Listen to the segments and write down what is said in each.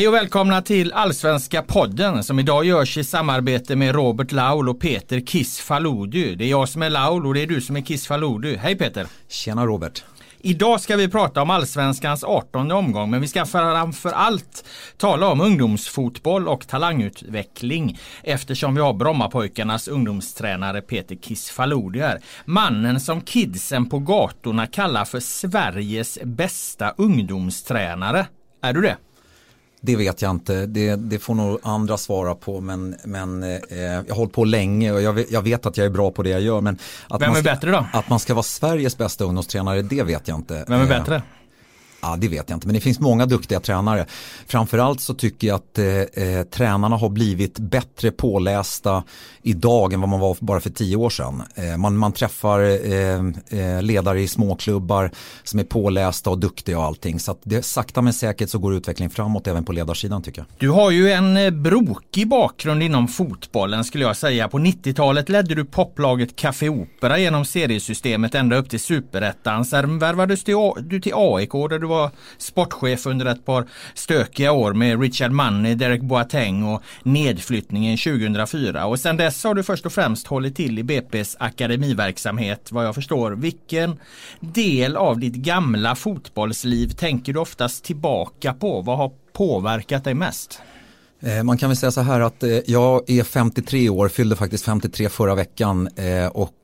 Hej och välkomna till Allsvenska podden som idag görs i samarbete med Robert Laul och Peter Kiss Faludi. Det är jag som är Laul och det är du som är Kiss Faludi. Hej Peter! Tjena Robert! Idag ska vi prata om Allsvenskans 18 omgång men vi ska framför allt tala om ungdomsfotboll och talangutveckling eftersom vi har Brommapojkarnas ungdomstränare Peter Kiss Faludi här. Mannen som kidsen på gatorna kallar för Sveriges bästa ungdomstränare. Är du det? Det vet jag inte, det, det får nog andra svara på men, men eh, jag har hållit på länge och jag vet, jag vet, att jag är bra på det jag gör. Men att Vem är ska, bättre då? Att man ska vara Sveriges bästa ungdomstränare, det vet jag inte. Vem är eh, bättre? Ja, det vet jag inte, men det finns många duktiga tränare. Framförallt så tycker jag att eh, eh, tränarna har blivit bättre pålästa idag än vad man var bara för tio år sedan. Eh, man, man träffar eh, eh, ledare i småklubbar som är pålästa och duktiga och allting. Så att det, sakta men säkert så går utvecklingen framåt även på ledarsidan tycker jag. Du har ju en eh, brokig bakgrund inom fotbollen skulle jag säga. På 90-talet ledde du poplaget Café Opera genom seriesystemet ända upp till superettan. Sen värvades du till AIK där du var sportchef under ett par stökiga år med Richard Money, Derek Boateng och nedflyttningen 2004. Och sen dess har du först och främst hållit till i BP's akademiverksamhet vad jag förstår. Vilken del av ditt gamla fotbollsliv tänker du oftast tillbaka på? Vad har påverkat dig mest? Eh, man kan väl säga så här att eh, jag är 53 år, fyllde faktiskt 53 förra veckan eh, och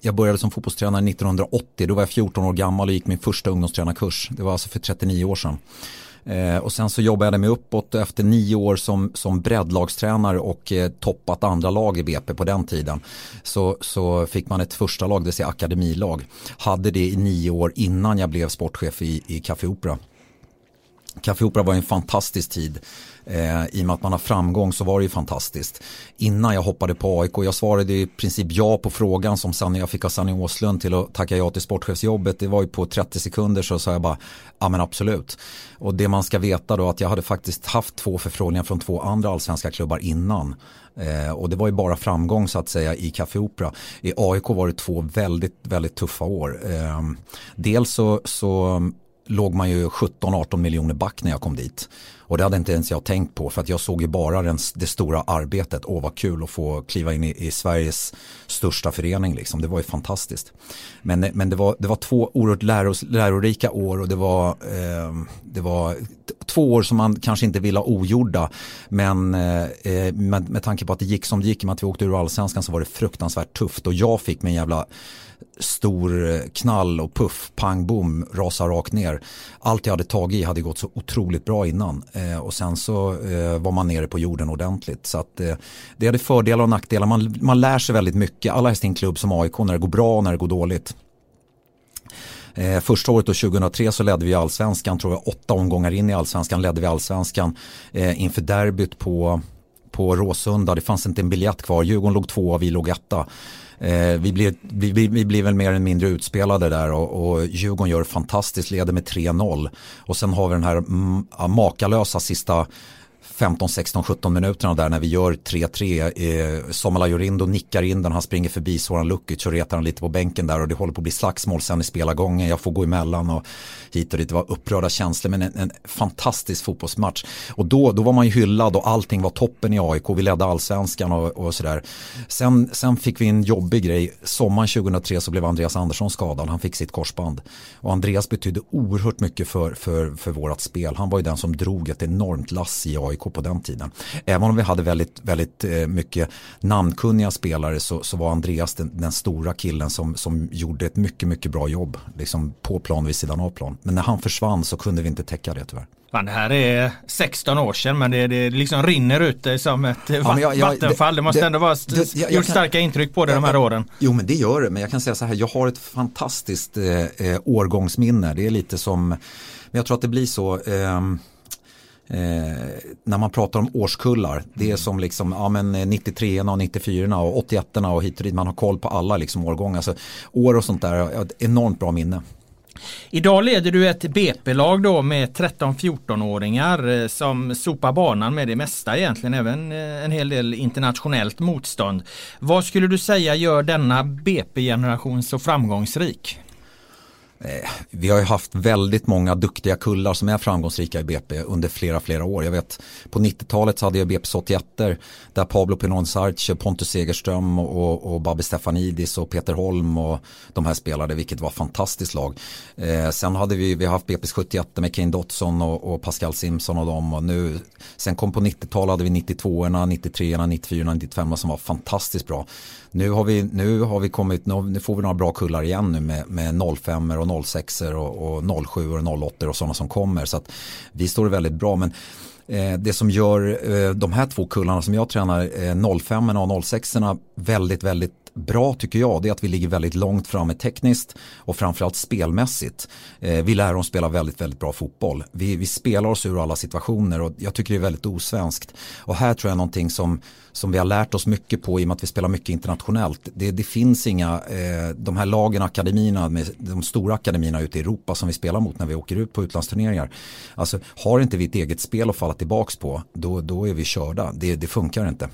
jag började som fotbollstränare 1980. Då var jag 14 år gammal och gick min första ungdomstränarkurs. Det var alltså för 39 år sedan. Och sen så jobbade jag mig uppåt efter nio år som, som breddlagstränare och toppat andra lag i BP på den tiden. Så, så fick man ett första lag, det vill säga akademilag. Hade det i nio år innan jag blev sportchef i, i Café Opera. Café Opera var en fantastisk tid. Eh, I och med att man har framgång så var det ju fantastiskt. Innan jag hoppade på AIK, jag svarade i princip ja på frågan som Sanne, jag fick av Sanne Åslund till att tacka ja till sportchefsjobbet. Det var ju på 30 sekunder så sa jag bara, ja men absolut. Och det man ska veta då att jag hade faktiskt haft två förfrågningar från två andra allsvenska klubbar innan. Eh, och det var ju bara framgång så att säga i Café Opera. I AIK var det två väldigt, väldigt tuffa år. Eh, dels så, så låg man ju 17-18 miljoner back när jag kom dit. Och det hade inte ens jag tänkt på för att jag såg ju bara den, det stora arbetet. Åh vad kul att få kliva in i, i Sveriges största förening liksom. Det var ju fantastiskt. Men, men det, var, det var två oerhört läros, lärorika år och det var, eh, det var två år som man kanske inte ville ha ogjorda. Men eh, eh med, med tanke på att det gick som det gick, med att vi åkte ur allsvenskan så var det fruktansvärt tufft. Och jag fick min jävla stor knall och puff, pang, bom, rasa rakt ner. Allt jag hade tagit i hade gått så otroligt bra innan eh, och sen så eh, var man nere på jorden ordentligt. Så att, eh, det hade fördelar och nackdelar. Man, man lär sig väldigt mycket. Alla häst i en klubb som AIK när det går bra och när det går dåligt. Eh, första året då 2003 så ledde vi allsvenskan, tror jag åtta omgångar in i allsvenskan ledde vi allsvenskan eh, inför derbyt på, på Råsunda. Det fanns inte en biljett kvar. Djurgården låg tvåa, vi låg etta. Eh, vi, blir, vi, vi, vi, blir väl mer eller mindre utspelade där och, och Djurgården gör fantastiskt, leder med 3-0. Och sen har vi den här mm, makalösa sista 15, 16, 17 minuterna där när vi gör 3-3. Eh, Somala Jorindo nickar in den, han springer förbi Soran Lukic och retar han lite på bänken där och det håller på att bli slagsmål sen i spelargången. Jag får gå emellan och hit och dit. Det var upprörda känslor men en, en fantastisk fotbollsmatch. Och då, då var man ju hyllad och allting var toppen i AIK. Vi ledde allsvenskan och, och sådär. Sen, sen fick vi en jobbig grej. Sommaren 2003 så blev Andreas Andersson skadad. Han fick sitt korsband. Och Andreas betydde oerhört mycket för, för, för vårat spel. Han var ju den som drog ett enormt lass i AIK på den tiden. Även om vi hade väldigt, väldigt eh, mycket namnkunniga spelare så, så var Andreas den, den, stora killen som, som gjorde ett mycket, mycket bra jobb. Liksom på plan vid sidan av plan. Men när han försvann så kunde vi inte täcka det tyvärr. Fan, det här är 16 år sedan men det, det liksom rinner ut som ett ja, jag, jag, vattenfall. Det måste det, ändå vara det, jag, gjort kan, starka intryck på det de här åren. Jo men det gör det. Men jag kan säga så här, jag har ett fantastiskt eh, eh årgångsminne. Det är lite som, men jag tror att det blir så. Eh, Eh, när man pratar om årskullar, det är som liksom ja, men 93 och 94 och 81 och hit och dit. Man har koll på alla liksom årgångar. Alltså, år och sånt där, ett enormt bra minne. Idag leder du ett BP-lag då med 13-14-åringar eh, som sopar banan med det mesta egentligen, även eh, en hel del internationellt motstånd. Vad skulle du säga gör denna BP-generation så framgångsrik? Eh, vi har ju haft väldigt många duktiga kullar som är framgångsrika i BP under flera, flera år. Jag vet på 90-talet så hade jag BP's 81 där Pablo Pinon Sarce, Pontus Segerström och, och Babi Stefanidis och Peter Holm och de här spelade, vilket var fantastiskt lag. Eh, sen hade vi, vi har haft BP's 71 med Kane Dotson och, och, Pascal Simpson och dem och nu, sen kom på 90-talet hade vi 92orna, 93orna, 94orna, 95 som var fantastiskt bra. Nu har vi, nu har vi kommit, nu får vi några bra kullar igen nu med, med 05 och 06 och, och 07 och 08 och sådana som kommer. Så att vi står väldigt bra. Men eh, det som gör eh, de här två kullarna som jag tränar, eh, 05 och 06 väldigt, väldigt bra tycker jag det är att vi ligger väldigt långt framme tekniskt och framförallt spelmässigt. Eh, vi lär oss spela väldigt, väldigt bra fotboll. Vi, vi spelar oss ur alla situationer och jag tycker det är väldigt osvenskt. Och här tror jag någonting som, som vi har lärt oss mycket på i och med att vi spelar mycket internationellt. Det, det finns inga, eh, de här lagen, akademierna, med de stora akademierna ute i Europa som vi spelar mot när vi åker ut på utlandsturneringar. Alltså har inte vi ett eget spel att falla tillbaks på, då, då är vi körda. Det, det funkar inte.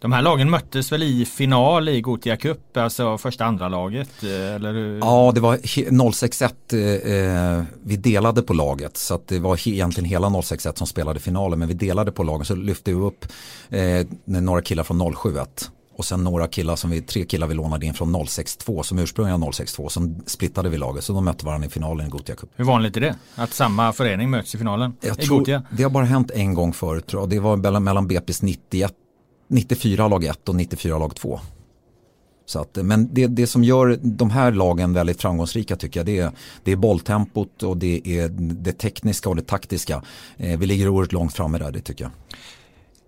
De här lagen möttes väl i final i Gotia Cup, alltså första andra laget? Eh, eller? Ja, det var 061 eh, vi delade på laget så det var egentligen hela 061 som spelade finalen men vi delade på lagen så lyfte vi upp eh, några killar från 071 och sen några killar som vi, tre killar vi lånade in från 062 som ursprungligen 062 som splittade vi laget så de mötte varandra i finalen i Gotia Cup. Hur vanligt är det? Att samma förening möts i finalen? Jag i tror, Gotia? Det har bara hänt en gång förut tror jag. Det var mellan, mellan BP's 91 94 lag 1 och 94 lag 2. Så att, men det, det som gör de här lagen väldigt framgångsrika tycker jag det är, det är bolltempot och det är det tekniska och det taktiska. Eh, vi ligger oerhört långt framme där, det tycker jag.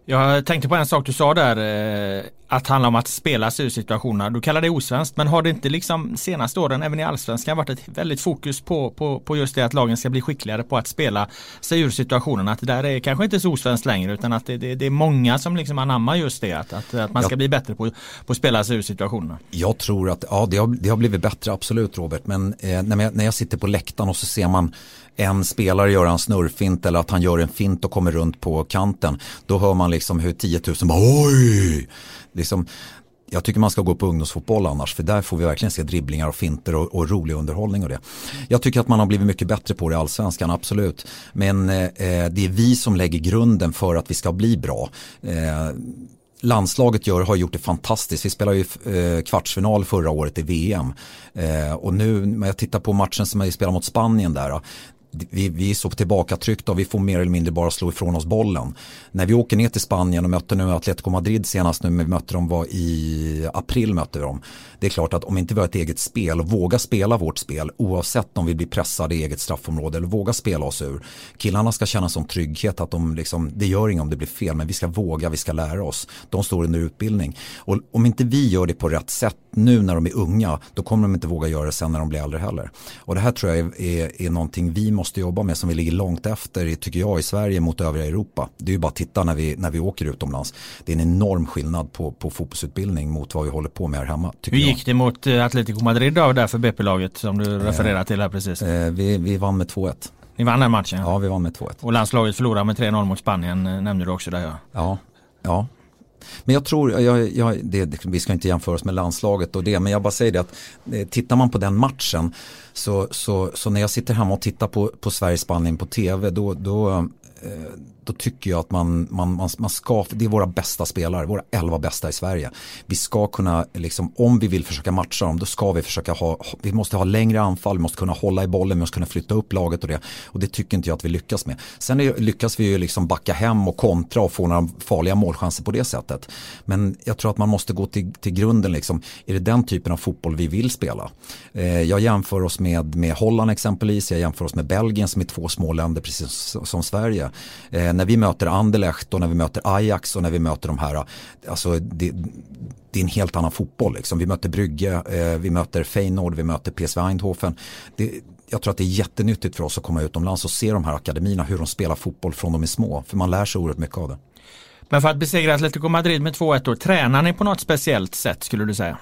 Jag tänkte på en sak du sa där, eh, att handla om att spela sig ur situationerna. Du kallar det osvenskt, men har det inte liksom senaste åren, även i allsvenskan, varit ett väldigt fokus på, på, på just det att lagen ska bli skickligare på att spela sig ur situationerna? Att det där är kanske inte så osvenskt längre, utan att det, det, det är många som liksom anammar just det, att, att, att man ska ja. bli bättre på, på att spela sig ur situationerna. Jag tror att, ja det har, det har blivit bättre, absolut Robert, men eh, när, jag, när jag sitter på läktaren och så ser man en spelare gör en snurrfint eller att han gör en fint och kommer runt på kanten. Då hör man liksom hur 10 000 bara oj! Liksom, jag tycker man ska gå på ungdomsfotboll annars för där får vi verkligen se dribblingar och finter och, och rolig underhållning och det. Jag tycker att man har blivit mycket bättre på det i allsvenskan, absolut. Men eh, det är vi som lägger grunden för att vi ska bli bra. Eh, landslaget gör, har gjort det fantastiskt. Vi spelade ju eh, kvartsfinal förra året i VM. Eh, och nu när jag tittar på matchen som vi spelar mot Spanien där vi, vi är så tillbakatryckta och vi får mer eller mindre bara slå ifrån oss bollen. När vi åker ner till Spanien och mötte nu Atletico Madrid senast nu, vi mötte dem var i april mötte vi dem. Det är klart att om inte vi har ett eget spel och vågar spela vårt spel oavsett om vi blir pressade i eget straffområde eller våga spela oss ur. Killarna ska känna som trygghet att de liksom, det gör inget om det blir fel men vi ska våga, vi ska lära oss. De står under utbildning. Och om inte vi gör det på rätt sätt nu när de är unga då kommer de inte våga göra det sen när de blir äldre heller. Och det här tror jag är, är, är någonting vi måste jobba med som vi ligger långt efter tycker jag i Sverige mot övriga Europa. Det är ju bara att titta när vi, när vi åker utomlands. Det är en enorm skillnad på, på fotbollsutbildning mot vad vi håller på med här hemma. Hur gick det mot eh, Atletico Madrid då, där för BP-laget som du refererar till här precis? Eh, vi, vi vann med 2-1. Ni vann den matchen? Ja, vi vann med 2-1. Och landslaget förlorade med 3-0 mot Spanien eh, nämnde du också där ja. Ja, ja men jag tror, jag, jag, det, vi ska inte jämföra oss med landslaget och det, men jag bara säger det att eh, tittar man på den matchen så, så, så när jag sitter hemma och tittar på, på Sverige-Spanien på tv då, då eh, då tycker jag att man, man, man, man ska, det är våra bästa spelare, våra elva bästa i Sverige. Vi ska kunna, liksom, om vi vill försöka matcha dem, då ska vi försöka ha, vi måste ha längre anfall, vi måste kunna hålla i bollen, vi måste kunna flytta upp laget och det. Och det tycker inte jag att vi lyckas med. Sen är, lyckas vi ju liksom backa hem och kontra och få några farliga målchanser på det sättet. Men jag tror att man måste gå till, till grunden, liksom, är det den typen av fotboll vi vill spela? Eh, jag jämför oss med, med Holland exempelvis, jag jämför oss med Belgien som är två små länder precis som, som Sverige. Eh, när vi möter Anderlecht och när vi möter Ajax och när vi möter de här, alltså det, det är en helt annan fotboll. Liksom. Vi möter Brygge, eh, vi möter Feyenoord, vi möter PSV Eindhoven. Det, jag tror att det är jättenyttigt för oss att komma utomlands och se de här akademierna, hur de spelar fotboll från de är små. För man lär sig oerhört mycket av det. Men för att besegra Atletico Madrid med 2-1 då, tränar ni på något speciellt sätt skulle du säga?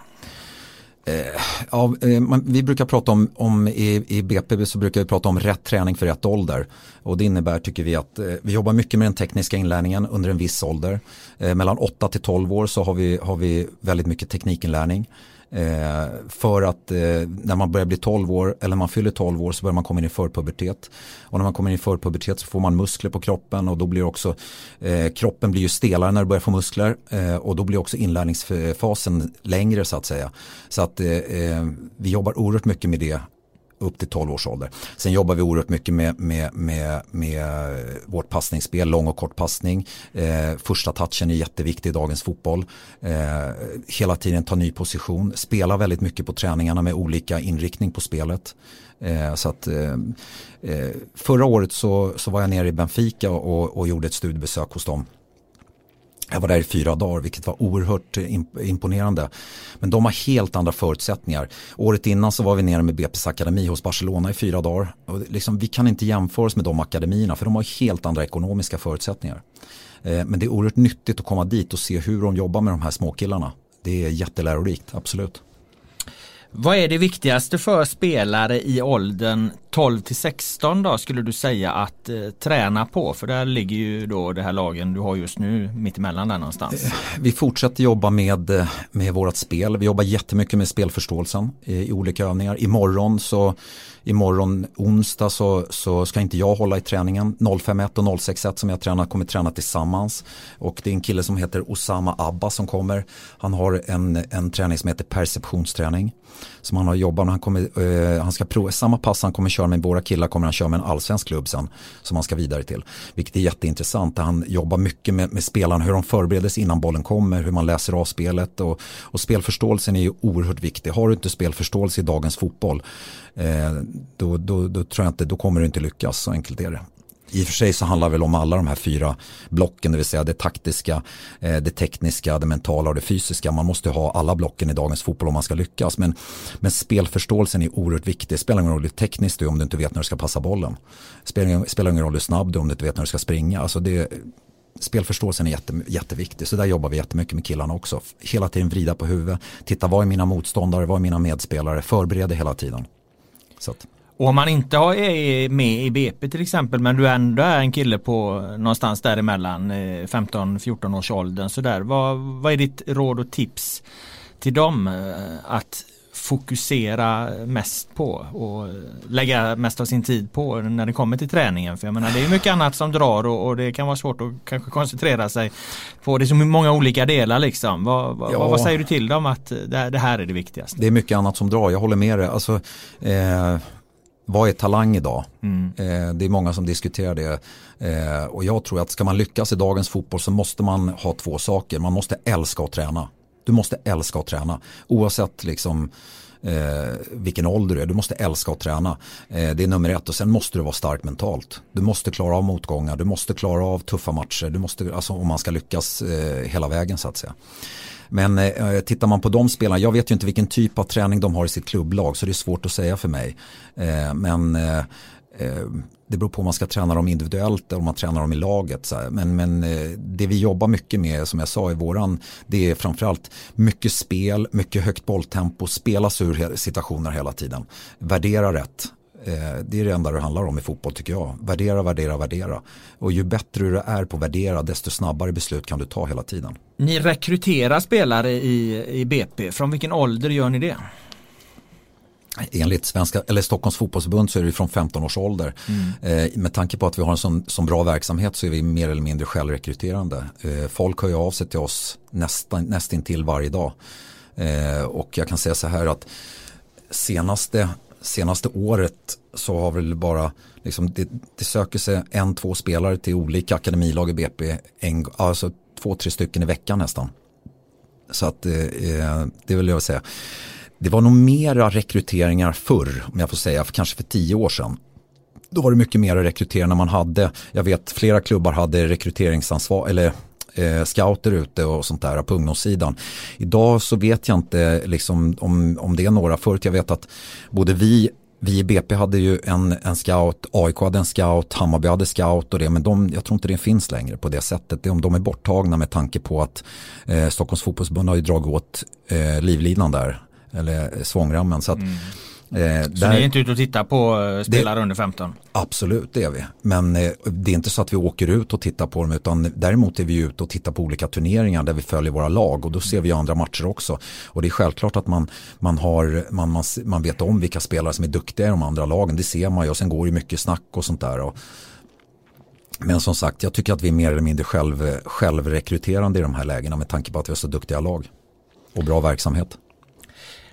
Eh, ja, eh, man, vi brukar prata om, om i, i BP så brukar vi prata om rätt träning för rätt ålder. Och det innebär tycker vi att eh, vi jobbar mycket med den tekniska inlärningen under en viss ålder. Eh, mellan 8 till 12 år så har vi, har vi väldigt mycket teknikinlärning. Eh, för att eh, när man börjar bli 12 år eller när man fyller 12 år så börjar man komma in i förpubertet. Och när man kommer in i förpubertet så får man muskler på kroppen och då blir också eh, kroppen blir ju stelare när du börjar få muskler eh, och då blir också inlärningsfasen längre så att säga. Så att eh, eh vi jobbar oerhört mycket med det upp till 12 års ålder. Sen jobbar vi oerhört mycket med, med, med, med vårt passningsspel, lång och kort passning. Eh, första touchen är jätteviktig i dagens fotboll. Eh, hela tiden ta ny position, spela väldigt mycket på träningarna med olika inriktning på spelet. Eh, så att, eh, eh förra året så, så var jag nere i Benfica och, och gjorde ett studiebesök hos dem. Jag var där i fyra dagar vilket var oerhört eh, imponerande. Men de har helt andra förutsättningar. Året innan så var vi nere med BP's akademi hos Barcelona i fyra dagar. Och liksom, vi kan inte jämföra oss med de akademierna för de har helt andra ekonomiska förutsättningar. Eh, men det är oerhört nyttigt att komma dit och se hur de jobbar med de här småkillarna. Det är jättelärorikt, absolut. Vad är det viktigaste för spelare i åldern 12 till 16 då skulle du säga att eh, träna på? För där ligger ju då det här lagen du har just nu mittemellan där någonstans. Eh, vi fortsätter jobba med, eh, med vårt spel. Vi jobbar jättemycket med spelförståelsen i, i olika övningar. Imorgon så Imorgon onsdag så, så ska inte jag hålla i träningen. 051 och 061 som jag tränar kommer träna tillsammans. Och det är en kille som heter Osama Abba som kommer. Han har en, en träning som heter perceptionsträning. Som han har jobbat med. Han, kommer, eh, han ska prova, samma pass han kommer köra med våra killar kommer han köra med en allsvensk klubb sen. Som han ska vidare till. Vilket är jätteintressant. Han jobbar mycket med, med spelarna. Hur de förbereder sig innan bollen kommer. Hur man läser av spelet. Och, och spelförståelsen är ju oerhört viktig. Har du inte spelförståelse i dagens fotboll eh, då, då, då, tror jag inte, då kommer du inte lyckas, så enkelt är det. I och för sig så handlar det väl om alla de här fyra blocken, det vill säga det taktiska, eh, det tekniska, det mentala och det fysiska. Man måste ha alla blocken i dagens fotboll om man ska lyckas. Men, men spelförståelsen är oerhört viktig. Det spelar ingen roll hur tekniskt du är om du inte vet när du ska passa bollen. Det spelar, spelar ingen roll hur snabb du är om du inte vet när du ska springa. Alltså det, spelförståelsen är jätte, jätteviktig. Så där jobbar vi jättemycket med killarna också. Hela tiden vrida på huvudet. Titta, vad är mina motståndare? Vad är mina medspelare? Förbereder hela tiden. Så att. Och om man inte är med i BP till exempel men du ändå är en kille på någonstans däremellan 15-14 eh, års åldern sådär. Vad, vad är ditt råd och tips till dem eh, att fokusera mest på och lägga mest av sin tid på när det kommer till träningen. För jag menar det är mycket annat som drar och, och det kan vara svårt att kanske koncentrera sig på. Det är så många olika delar liksom. Vad, vad, ja. vad säger du till dem att det, det, här är det viktigaste? Det är mycket annat som drar, jag håller med dig. Alltså, eh, vad är talang idag? Mm. Eh, det är många som diskuterar det. Eh, och jag tror att ska man lyckas i dagens fotboll så måste man ha två saker. Man måste älska att träna. Du måste älska att träna. Oavsett liksom eh, vilken ålder du är. Du måste älska att träna. Eh, det är nummer ett och sen måste du vara stark mentalt. Du måste klara av motgångar, du måste klara av tuffa matcher. Du måste, alltså, om man ska lyckas eh, hela vägen så att säga. Men eh, eh, tittar man på de spelarna, jag vet ju inte vilken typ av träning de har i sitt klubblag så det är svårt att säga för mig. Eh, men eh, eh det beror på om man ska träna dem individuellt eller om man tränar dem i laget. Men, men eh, det vi jobbar mycket med som jag sa i våran det är framförallt mycket spel, mycket högt bolltempo, spela ur situationer hela tiden. Värdera rätt. Eh, det är det enda det handlar om i fotboll tycker jag. Värdera, värdera, värdera. Och ju bättre du är på att värdera desto snabbare beslut kan du ta hela tiden. Ni rekryterar spelare i, i BP. Från vilken ålder gör ni det? Enligt svenska, eller Stockholms fotbollsförbund så är det från 15 års ålder. Mm. Eh, med tanke på att vi har en sån, sån bra verksamhet så är vi mer eller mindre självrekryterande. Eh, folk hör ju av sig till oss nästan, nästintill varje dag. Eh, och jag kan säga så här att senaste, senaste året så har väl bara liksom, det, det söker sig en, två spelare till olika akademilag i BP. En, alltså två, tre stycken i veckan nästan. Så att eh, eh, det vill jag säga. Det var nog mera rekryteringar förr, om jag får säga, för kanske för tio år sedan. Då var det mycket mer att rekrytera när man hade, jag vet flera klubbar hade rekryteringsansvar, eller eh, scouter ute och sånt där på ungdomssidan. Idag så vet jag inte liksom, om, om det är några. Förut jag vet att både vi vi i BP hade ju en, en scout, AIK hade en scout, Hammarby hade scout och det men de, jag tror inte det finns längre på det sättet. Det, de är borttagna med tanke på att eh, Stockholms fotbollsförbund har ju dragit åt eh, livlinan där eller eh, svångrammen. Så att, mm. Eh, så där, ni är inte ute och tittar på eh, spelare det, under 15? Absolut, det är vi. Men eh, det är inte så att vi åker ut och tittar på dem utan däremot är vi ute och tittar på olika turneringar där vi följer våra lag och då ser vi andra matcher också. Och det är självklart att man, man, har, man, man, man vet om vilka spelare som är duktiga i de andra lagen. Det ser man ju och sen går det mycket snack och sånt där. Och, men som sagt, jag tycker att vi är mer eller mindre själv, självrekryterande i de här lägena med tanke på att vi har så duktiga lag och bra verksamhet.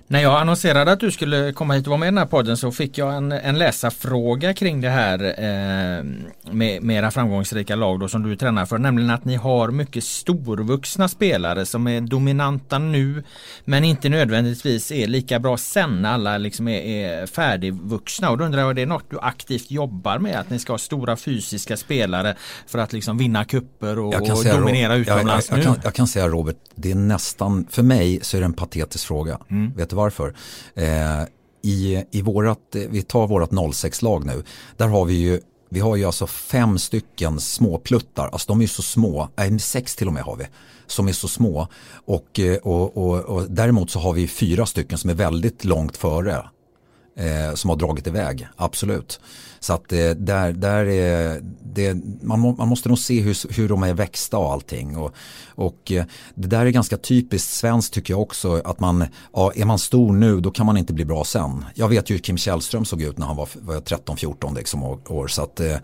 När jag annonserade att du skulle komma hit och vara med i den här podden så fick jag en, en läsarfråga kring det här eh, med, med era framgångsrika lag då som du tränar för. Nämligen att ni har mycket storvuxna spelare som är dominanta nu men inte nödvändigtvis är lika bra sen när alla liksom är, är färdigvuxna. Och då undrar jag, är det något du aktivt jobbar med? Att ni ska ha stora fysiska spelare för att liksom vinna kupper och, och dominera utomlands jag, jag, jag, kan, jag kan säga Robert, det är nästan, för mig så är det en patetisk fråga. Mm. Vet inte varför? Eh, i, i vårat, eh, vi tar vårat 06-lag nu, där har vi ju vi har ju alltså fem stycken småpluttar, alltså de är ju så små, nej sex till och med har vi, som är så små. Och, eh, och, och, och däremot så har vi fyra stycken som är väldigt långt före, eh, som har dragit iväg, absolut. Så att eh, där, där är det, man, må, man måste nog se hur, hur de är växta och allting. Och, och eh, det där är ganska typiskt svenskt tycker jag också. Att man, ja, är man stor nu då kan man inte bli bra sen. Jag vet ju hur Kim Källström såg ut när han var, var 13-14 liksom, år. Så att, eh,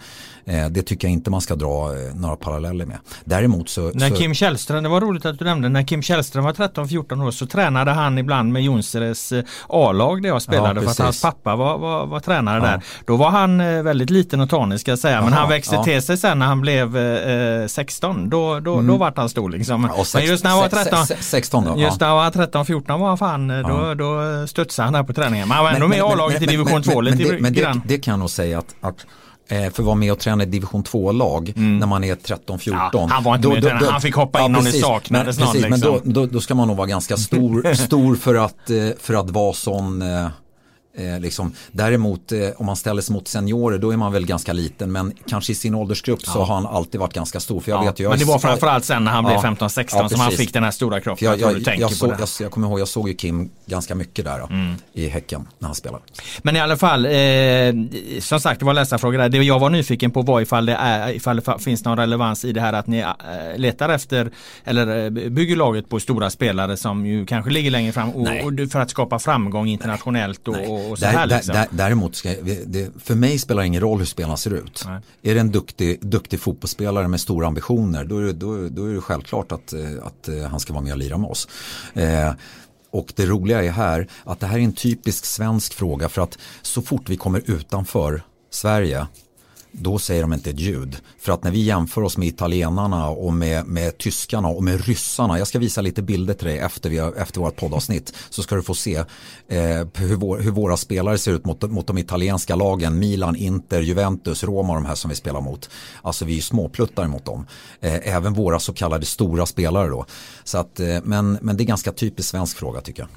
eh, det tycker jag inte man ska dra några paralleller med. Däremot så... När så... Kim Källström, det var roligt att du nämnde, när Kim Källström var 13-14 år så tränade han ibland med Jonseres A-lag där jag spelade ja, för att hans pappa var, var, var tränare ja. där. Då var han väldigt liten och tanig ska jag säga. Men Aha, han växte ja. till sig sen när han blev eh, 16. Då, då, mm. då vart han stor liksom. Ja, sex, men just när han var 13, 16 då, Just när han var 13, 14 var han fan, eh, då, då studsade han där på träningen. Men han var ändå med i A-laget i division 2 lite men, men det, det, kan jag nog säga att, att eh, för att vara med och träna i division 2-lag mm. när man är 13-14. Ja, han var inte då, med då, då, han fick hoppa in ja, om det saknades men, någon. Precis, liksom. Men då, då, ska man nog vara ganska stor, stor för, att, eh, för att vara sån Eh, liksom. Däremot eh, om man ställer sig mot seniorer då är man väl ganska liten men kanske i sin åldersgrupp ja. så har han alltid varit ganska stor. För jag ja, vet, jag men det var framförallt sen när han blev 15-16 ja, som han fick den här stora kroppen. Jag, jag, jag, jag, såg, jag, jag kommer ihåg, jag såg ju Kim ganska mycket där mm. i Häcken när han spelade. Men i alla fall, eh, som sagt det var läsarfrågor där. Det jag var nyfiken på var ifall det, är, ifall det finns någon relevans i det här att ni äh, letar efter eller eh, bygger laget på stora spelare som ju kanske ligger längre fram och, och för att skapa framgång internationellt och, och, så här. Liksom. Där, däremot, ska, det, för mig spelar det ingen roll hur spelarna ser ut. Nej. Är det en duktig, duktig fotbollsspelare med stora ambitioner då är det, då, då är det självklart att, eh, att eh, han ska vara med och lira med oss. Eh, och det roliga är här att det här är en typisk svensk fråga för att så fort vi kommer utanför Sverige då säger de inte ett ljud. För att när vi jämför oss med italienarna och med, med tyskarna och med ryssarna. Jag ska visa lite bilder till dig efter, vi har, efter vårt poddavsnitt. Så ska du få se eh, hur, vår, hur, våra spelare ser ut mot, mot de italienska lagen. Milan, Inter, Juventus, Roma de här som vi spelar mot. Alltså vi är småpluttar mot dem. Eh, även våra så kallade stora spelare då. Så att, eh, men, men det är ganska typiskt svensk fråga tycker jag.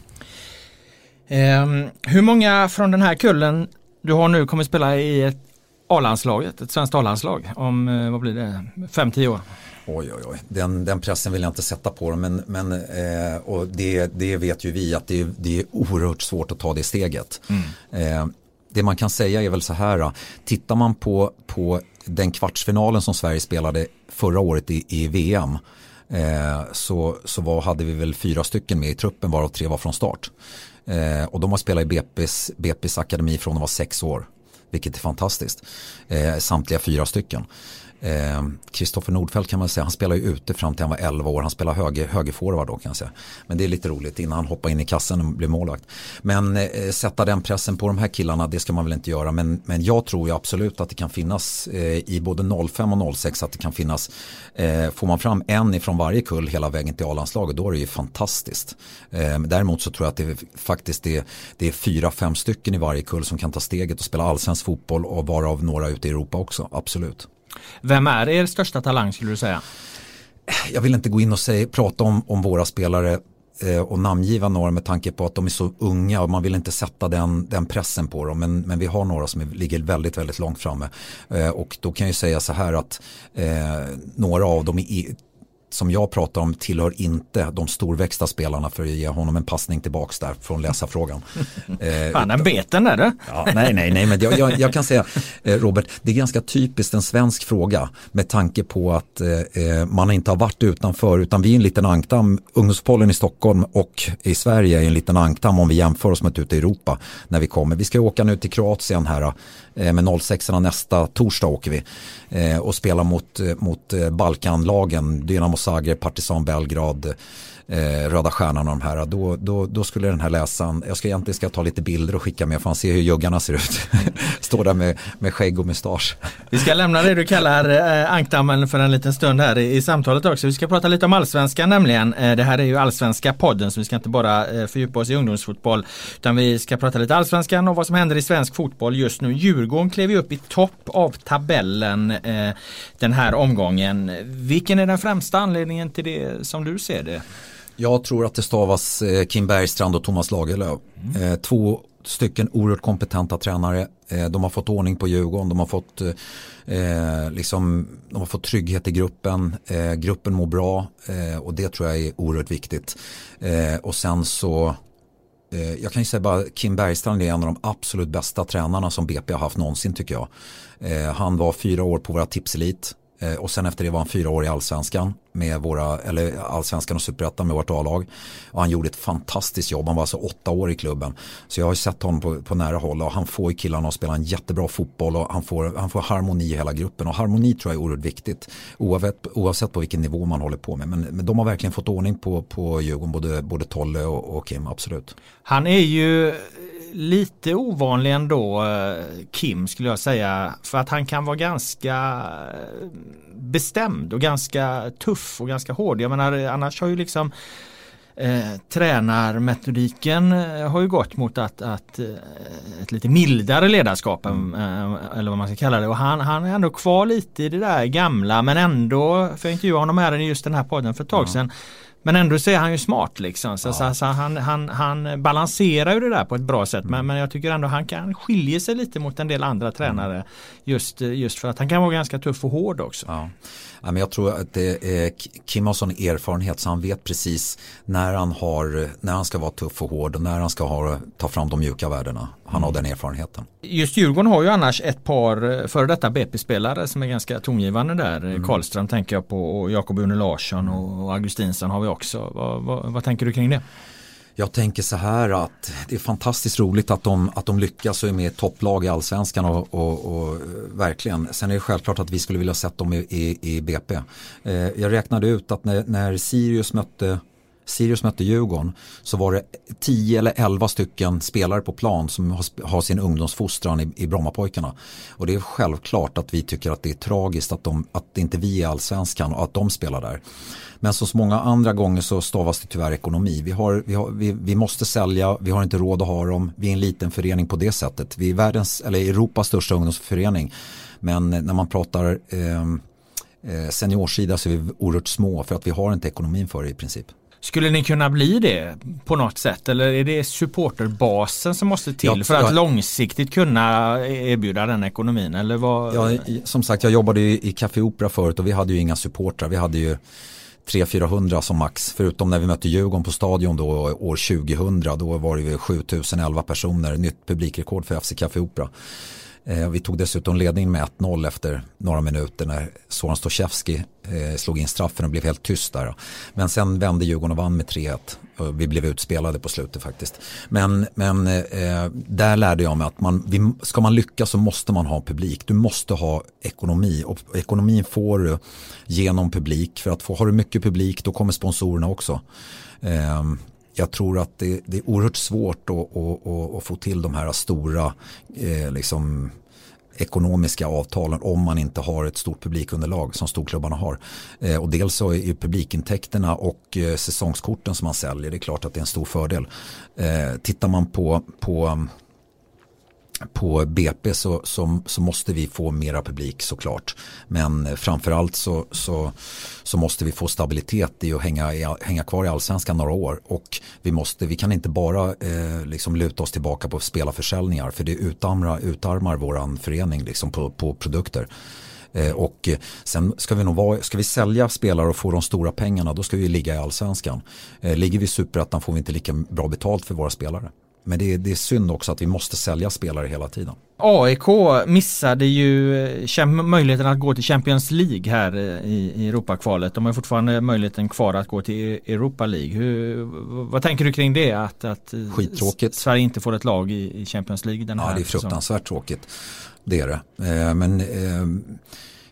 Um, hur många från den här kullen du har nu kommer spela i ett A-landslaget, ett svenskt A-landslag om, eh, vad blir det, 5-10 år? Oj, oj, oj. Den, den pressen vill jag inte sätta på dem. Men, men eh, och det, det vet ju vi att det, det är oerhört svårt att ta det steget. Mm. Eh, det man kan säga är väl så här. Tittar man på, på den kvartsfinalen som Sverige spelade förra året i, i VM. Eh, så så var, hade vi väl fyra stycken med i truppen varav tre var från start. Eh, och de har spelat i BP's, BP's akademi från de var sex år vilket är fantastiskt. Eh, samtliga fyra stycken. Kristoffer eh, Nordfeldt kan man säga, han spelade ju ute fram till han var 11 år. Han spelade höger, högerforward då kan jag säga. Men det är lite roligt innan han hoppar in i kassen och blir målvakt. Men eh, sätta den pressen på de här killarna, det ska man väl inte göra. Men, men jag tror ju absolut att det kan finnas eh, i både 05 och 06 att det kan finnas, eh, får man fram en ifrån varje kull hela vägen till A-landslaget då är det ju fantastiskt. Eh, däremot så tror jag att det faktiskt det, det är fyra, fem stycken i varje kull som kan ta steget och spela allsvensk fotboll och varav några ute i Europa också, absolut. Vem är er största talang skulle du säga? Jag vill inte gå in och säga, prata om, om våra spelare eh, och namngiva några med tanke på att de är så unga och man vill inte sätta den, den pressen på dem. Men, men vi har några som är, ligger väldigt, väldigt långt framme. Eh, och då kan jag säga så här att eh, några av dem är som jag pratar om tillhör inte de storväxta spelarna för att ge honom en passning tillbaks där från läsarfrågan. Fan, den bet den där du. Ja, nej, nej, nej, men jag, jag, jag, kan säga Robert, det är ganska typiskt en svensk fråga med tanke på att eh, man inte har varit utanför utan vi är en liten ankdamm. Ungdomsfotbollen i Stockholm och i Sverige är en liten ankdamm om vi jämför oss med ute i Europa när vi kommer. Vi ska åka nu till Kroatien här eh, med 06 nästa torsdag åker vi eh, och spelar mot, mot Balkanlagen, Dynamo Zagreb, Partizan Belgrad, eh, Röda Stjärnan och de här, då, då, då skulle den här läsaren, jag ska egentligen ska ta lite bilder och skicka med för han ser hur juggarna ser ut. Står där med, med skägg och mustasch. Vi ska lämna det du kallar eh, ankdammen för en liten stund här i, i, samtalet också. Vi ska prata lite om allsvenskan nämligen. Eh, det här är ju allsvenska podden så vi ska inte bara eh, fördjupa oss i ungdomsfotboll utan vi ska prata lite allsvenskan och vad som händer i svensk fotboll just nu. Djurgården klev ju upp i topp av tabellen eh, den här omgången. Vilken är den främsta anledningen till det som du ser det? Jag tror att det stavas eh, Kim Bergstrand och Thomas Lagerlöf. Mm. Två stycken oerhört kompetenta tränare. Eh, de har fått ordning på Djurgården, de har fått, eh, liksom, de har fått trygghet i gruppen, eh, gruppen mår bra eh, och det tror jag är oerhört viktigt. Eh, och sen så, jag kan ju säga bara Kim Bergstrand är en av de absolut bästa tränarna som BP har haft någonsin tycker jag. han var fyra år på våra tipselit Eh, Eh, och sen efter det var han fyra år i allsvenskan med våra, eller allsvenskan och superettan med vårt A-lag. Och han gjorde ett fantastiskt jobb, han var alltså åtta år i klubben. Så jag har ju sett honom på, på nära håll och han får ju killarna att spela en jättebra fotboll och han får, han får harmoni i hela gruppen. Och harmoni tror jag är oerhört viktigt oavsett, oavsett på vilken nivå man håller på med. Men, men de har verkligen fått ordning på, på Djurgården, både, både Tolle och, och Kim, absolut. Han är ju lite ovanlig ändå eh, Kim skulle jag säga. För att han kan vara ganska eh, bestämd och ganska tuff och ganska hård. Jag menar annars har ju liksom eh, tränarmetodiken eh, har ju gått mot att, att ett lite mildare ledarskap mm. eller vad man ska kalla det och han, han är ändå kvar lite i det där gamla men ändå för jag intervjuade honom här i just den här podden för ett tag sedan men ändå så är han ju smart liksom. Så, ja. så, så, han, han, han balanserar ju det där på ett bra sätt. Mm. Men, men jag tycker ändå han kan skilja sig lite mot en del andra tränare. Mm. Just, just för att han kan vara ganska tuff och hård också. Ja. Ja, men jag tror att det är, Kim har sån erfarenhet så han vet precis när han, har, när han ska vara tuff och hård och när han ska ha, ta fram de mjuka värdena. Han mm. har den erfarenheten. Just Djurgården har ju annars ett par eh, före detta BP-spelare som är ganska tongivande där. Mm. Karlström tänker jag på och Jakob Une Larsson och Augustinsson har vi också. Vad, vad, vad tänker du kring det? Jag tänker så här att det är fantastiskt roligt att de, att de lyckas och är med i topplag i allsvenskan och, och, och, verkligen. Sen är det självklart att vi skulle vilja sett dem i, i, i BP. Eh, jag räknade ut att när, när Sirius mötte Sirius mötte Djurgården så var det 10 eller 11 stycken spelare på plan som har, sin ungdomsfostran i, i Brommapojkarna. Och det är självklart att vi tycker att det är tragiskt att, de, att inte vi är allsvenskan och att de spelar där. Men som så många andra gånger så stavas det tyvärr ekonomi. Vi, har, vi, har, vi, vi, måste sälja, vi har inte råd att ha dem. Vi är en liten förening på det sättet. Vi är världens, eller Europas största ungdomsförening. Men när man pratar ehm, eh, seniorsida så är vi oerhört små för att vi har inte ekonomin för det i princip. Skulle ni kunna bli det på något sätt eller är det supporterbasen som måste till ja, för att jag, långsiktigt kunna erbjuda den ekonomin? Eller vad? Ja, som sagt, jag jobbade i Café Opera förut och vi hade ju inga supportrar. Vi hade ju 300-400 som max. Förutom när vi mötte Djurgården på stadion då år 2000. Då var det 7011 personer. Nytt publikrekord för FC Café Opera. Eh, vi tog dessutom ledningen med 1-0 efter några minuter när Soran Stochevski eh, slog in straffen och blev helt tyst där. Men sen vände Djurgården och vann med 3-1. Vi blev utspelade på slutet faktiskt. Men, men eh, där lärde jag mig att man, ska man lyckas så måste man ha publik. Du måste ha ekonomi och ekonomin får du genom publik. För att få, har du mycket publik då kommer sponsorerna också. Ehm, jag tror att det, det, är oerhört svårt att, att, att, få till de här stora eh, liksom, ekonomiska avtalen om man inte har ett stort publikunderlag som storklubbarna har. Eh, och dels så är publikintäkterna och eh, säsongskorten som man säljer, det är klart att det är en stor fördel. Eh, tittar man på, på på BP så, så, så, måste vi få mera publik såklart. Men framförallt så, så, så måste vi få stabilitet i att hänga, hänga kvar i allsvenskan några år. Och vi, måste, vi kan inte bara eh, liksom luta oss tillbaka på spelarförsäljningar för det utarmar, utarmar vår förening liksom på, på produkter. Eh, och sen ska vi nog vara, ska vi sälja spelare och få de stora pengarna då ska vi ligga i allsvenskan. Eh, ligger vi i superettan får vi inte lika bra betalt för våra spelare. Men det är, det är synd också att vi måste sälja spelare hela tiden. AIK missade ju möjligheten att gå till Champions League här i, i Europakvalet. De har fortfarande möjligheten kvar att gå till Europa League. Hur, vad tänker du kring det? Att, att Skittråkigt. Sverige inte får ett lag i, i Champions League den här Ja, det är fruktansvärt säsongen. tråkigt. Det är det. Eh, men eh,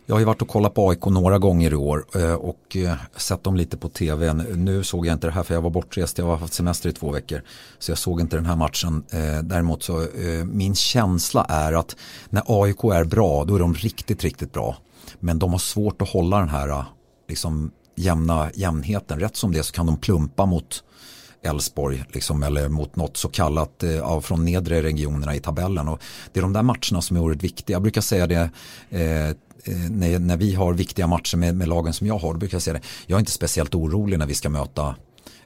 jag har ju varit och kollat på AIK några gånger i år eh, och eh, sett dem lite på tv. Nu såg jag inte det här för jag var bortrest, jag har haft semester i två veckor. Så jag såg inte den här matchen. Eh, däremot så min känsla är att när AIK är bra då är de riktigt, riktigt bra. Men de har svårt att hålla den här liksom, jämna jämnheten. Rätt som det så kan de plumpa mot Elfsborg liksom, eller mot något så kallat eh, från nedre regionerna i tabellen. Och det är de där matcherna som är oerhört viktiga. Jag brukar säga det eh, Eh, när, när vi har viktiga matcher med, med lagen som jag har, då brukar jag säga det. Jag är inte speciellt orolig när vi ska möta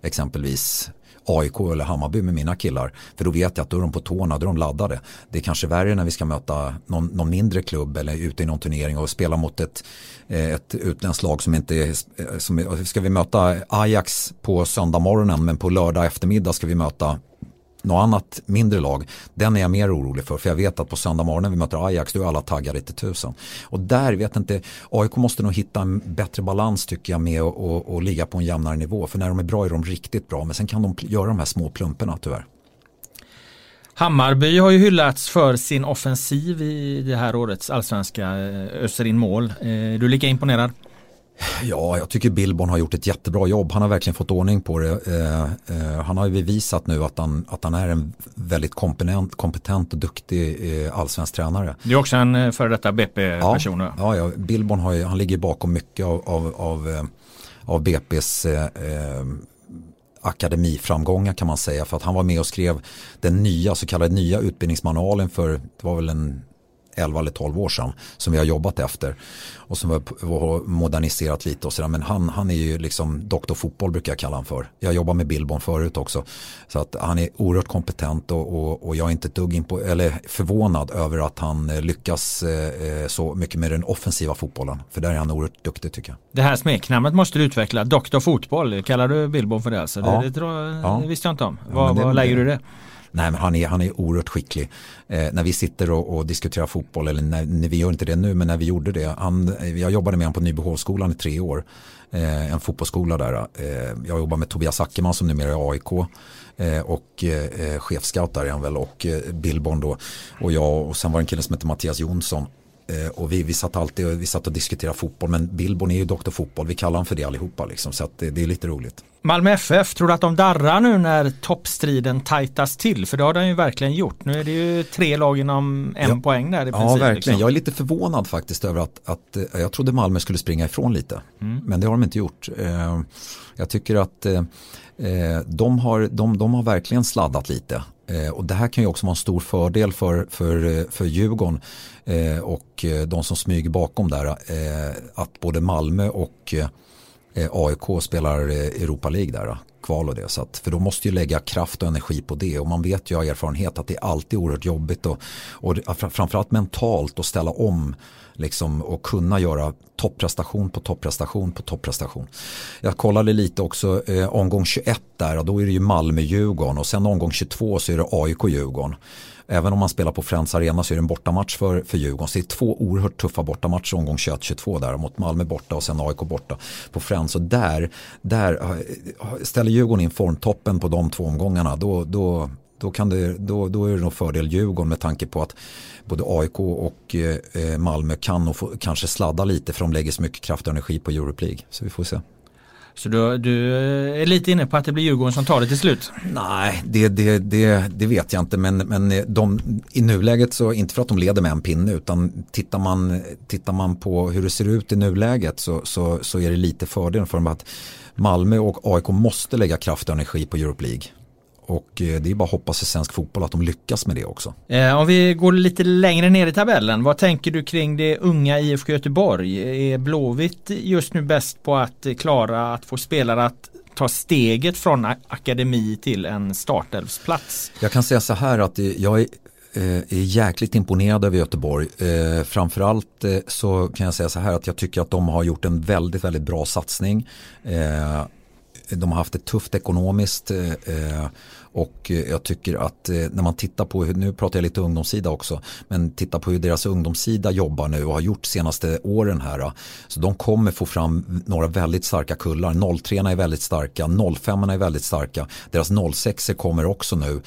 exempelvis AIK eller Hammarby med mina killar. För då vet jag att då är de på tårna, då är de laddade. Det är kanske värre när vi ska möta någon, någon mindre klubb eller ute i någon turnering och spela mot ett, eh, ett utländskt lag som inte är, eh, som, ska vi möta Ajax på söndag morgonen men på lördag eftermiddag ska vi möta något annat mindre lag, den är jag mer orolig för. För jag vet att på söndag morgon när vi möter Ajax, då är alla taggade till tusen. Och där vet inte, AIK måste nog hitta en bättre balans tycker jag med att ligga på en jämnare nivå. För när de är bra är de riktigt bra, men sen kan de göra de här små plumperna tyvärr. Hammarby har ju hyllats för sin offensiv i det här årets allsvenska, eh, öser in mål. Eh, du är du lika imponerad? Ja, jag tycker Billborn har gjort ett jättebra jobb. Han har verkligen fått ordning på det. Eh, eh, han har ju bevisat nu att han, att han är en väldigt kompetent, kompetent och duktig eh, allsvensk tränare. Det är också en eh, före detta BP-person. Ja, ja, ja, Billborn har ju, han ligger bakom mycket av, av, av, eh, av BP's eh, akademiframgångar kan man säga. För att han var med och skrev den nya så kallade nya utbildningsmanualen för, det var väl en 11 eller 12 år sedan som vi har jobbat efter och som vi har moderniserat lite och sådär. Men han, han är ju liksom doktor fotboll brukar jag kalla honom för. Jag jobbar med Billborn förut också. Så att han är oerhört kompetent och, och, och jag är inte dugg på, eller förvånad över att han eh, lyckas eh, så mycket med den offensiva fotbollen. För där är han oerhört duktig tycker jag. Det här smeknamnet måste du utveckla. Doktor fotboll, kallar du Billborn för det? Alltså? Ja. Det, det, det, ja. det visste jag inte om. Var, ja, var lägger du det? Nej, men han är, han är oerhört skicklig. Eh, när vi sitter och, och, diskuterar fotboll, eller när, när, vi gör inte det nu, men när vi gjorde det. Han, eh, jag jobbade med honom på Nybyhovsskolan i tre år. Eh, en fotbollsskola där. Eh, jag jobbar med Tobias Ackerman som numera är AIK. Eh, och eh, chefscout där är han väl och eh, Billborn då. Och jag och sen var det en kille som heter Mattias Jonsson och vi, vi satt alltid vi satt och diskuterade fotboll men Billborn är ju doktor fotboll. Vi kallar honom för det allihopa liksom, så det, det, är lite roligt. Malmö FF, tror du att de darrar nu när toppstriden tajtas till? För det har de ju verkligen gjort. Nu är det ju tre lag inom en ja, poäng där i princip. Ja, verkligen. Liksom. Jag är lite förvånad faktiskt över att, att eh, jag trodde Malmö skulle springa ifrån lite. Mm. Men det har de inte gjort. Eh, jag tycker att de har, de, de har verkligen sladdat lite. Eh, och det här kan ju också vara en stor fördel för, för, eh, för Djurgården eh, och de som smyger bakom där. Att både Malmö och AIK spelar Europa League där, kval och det. Så att, för då måste ju lägga kraft och energi på det och man vet ju av erfarenhet att det är alltid oerhört jobbigt och, och framförallt mentalt att ställa om liksom, och kunna göra topprestation på topprestation på topprestation. Jag kollade lite också eh, omgång 21 där och då är det ju Malmö-Djurgården och sen omgång 22 så är det AIK-Djurgården. Även om man spelar på Friends Arena så är det en bortamatch för, för Djurgården. Så det är två oerhört tuffa bortamatcher omgång 21-22 där mot Malmö borta och sen AIK borta på Friends. Och där, där eh, ställer Djurgården in formtoppen på de två omgångarna då, då, då, kan det, då, då är det nog fördel Djurgården med tanke på att både AIK och eh, Malmö kan nog få, kanske sladda lite för de lägger så mycket kraft och energi på Europe League. Så vi får se. Så du, du, är lite inne på att det blir Djurgården som tar det till slut? Nej, det, det, det, det vet jag inte. Men, men de, i nuläget så, inte för att de leder med en pinne, utan tittar man, tittar man på hur det ser ut i nuläget så, så, så är det lite fördel för dem att Malmö och AIK måste lägga kraft och energi på Europe League. Och eh, det är bara att hoppas i svensk fotboll att de lyckas med det också. Eh, om vi går lite längre ner i tabellen, vad tänker du kring det unga IFK Göteborg? Är Blåvitt just nu bäst på att klara att få spelare att ta steget från akademi till en startelvsplats? Jag kan säga så här att jag är är jäkligt imponerad över Göteborg. Framförallt så kan jag säga så här att jag tycker att de har gjort en väldigt, väldigt bra satsning. De har haft det tufft ekonomiskt eh, eh, och eh, jag tycker att eh, när man tittar på, nu pratar jag lite ungdomssida också, men titta på hur deras ungdomssida jobbar nu och har gjort senaste åren här. Eh, så de kommer få fram några väldigt starka kullar. 03 är väldigt starka, 05 är väldigt starka. Deras 06 kommer också nu.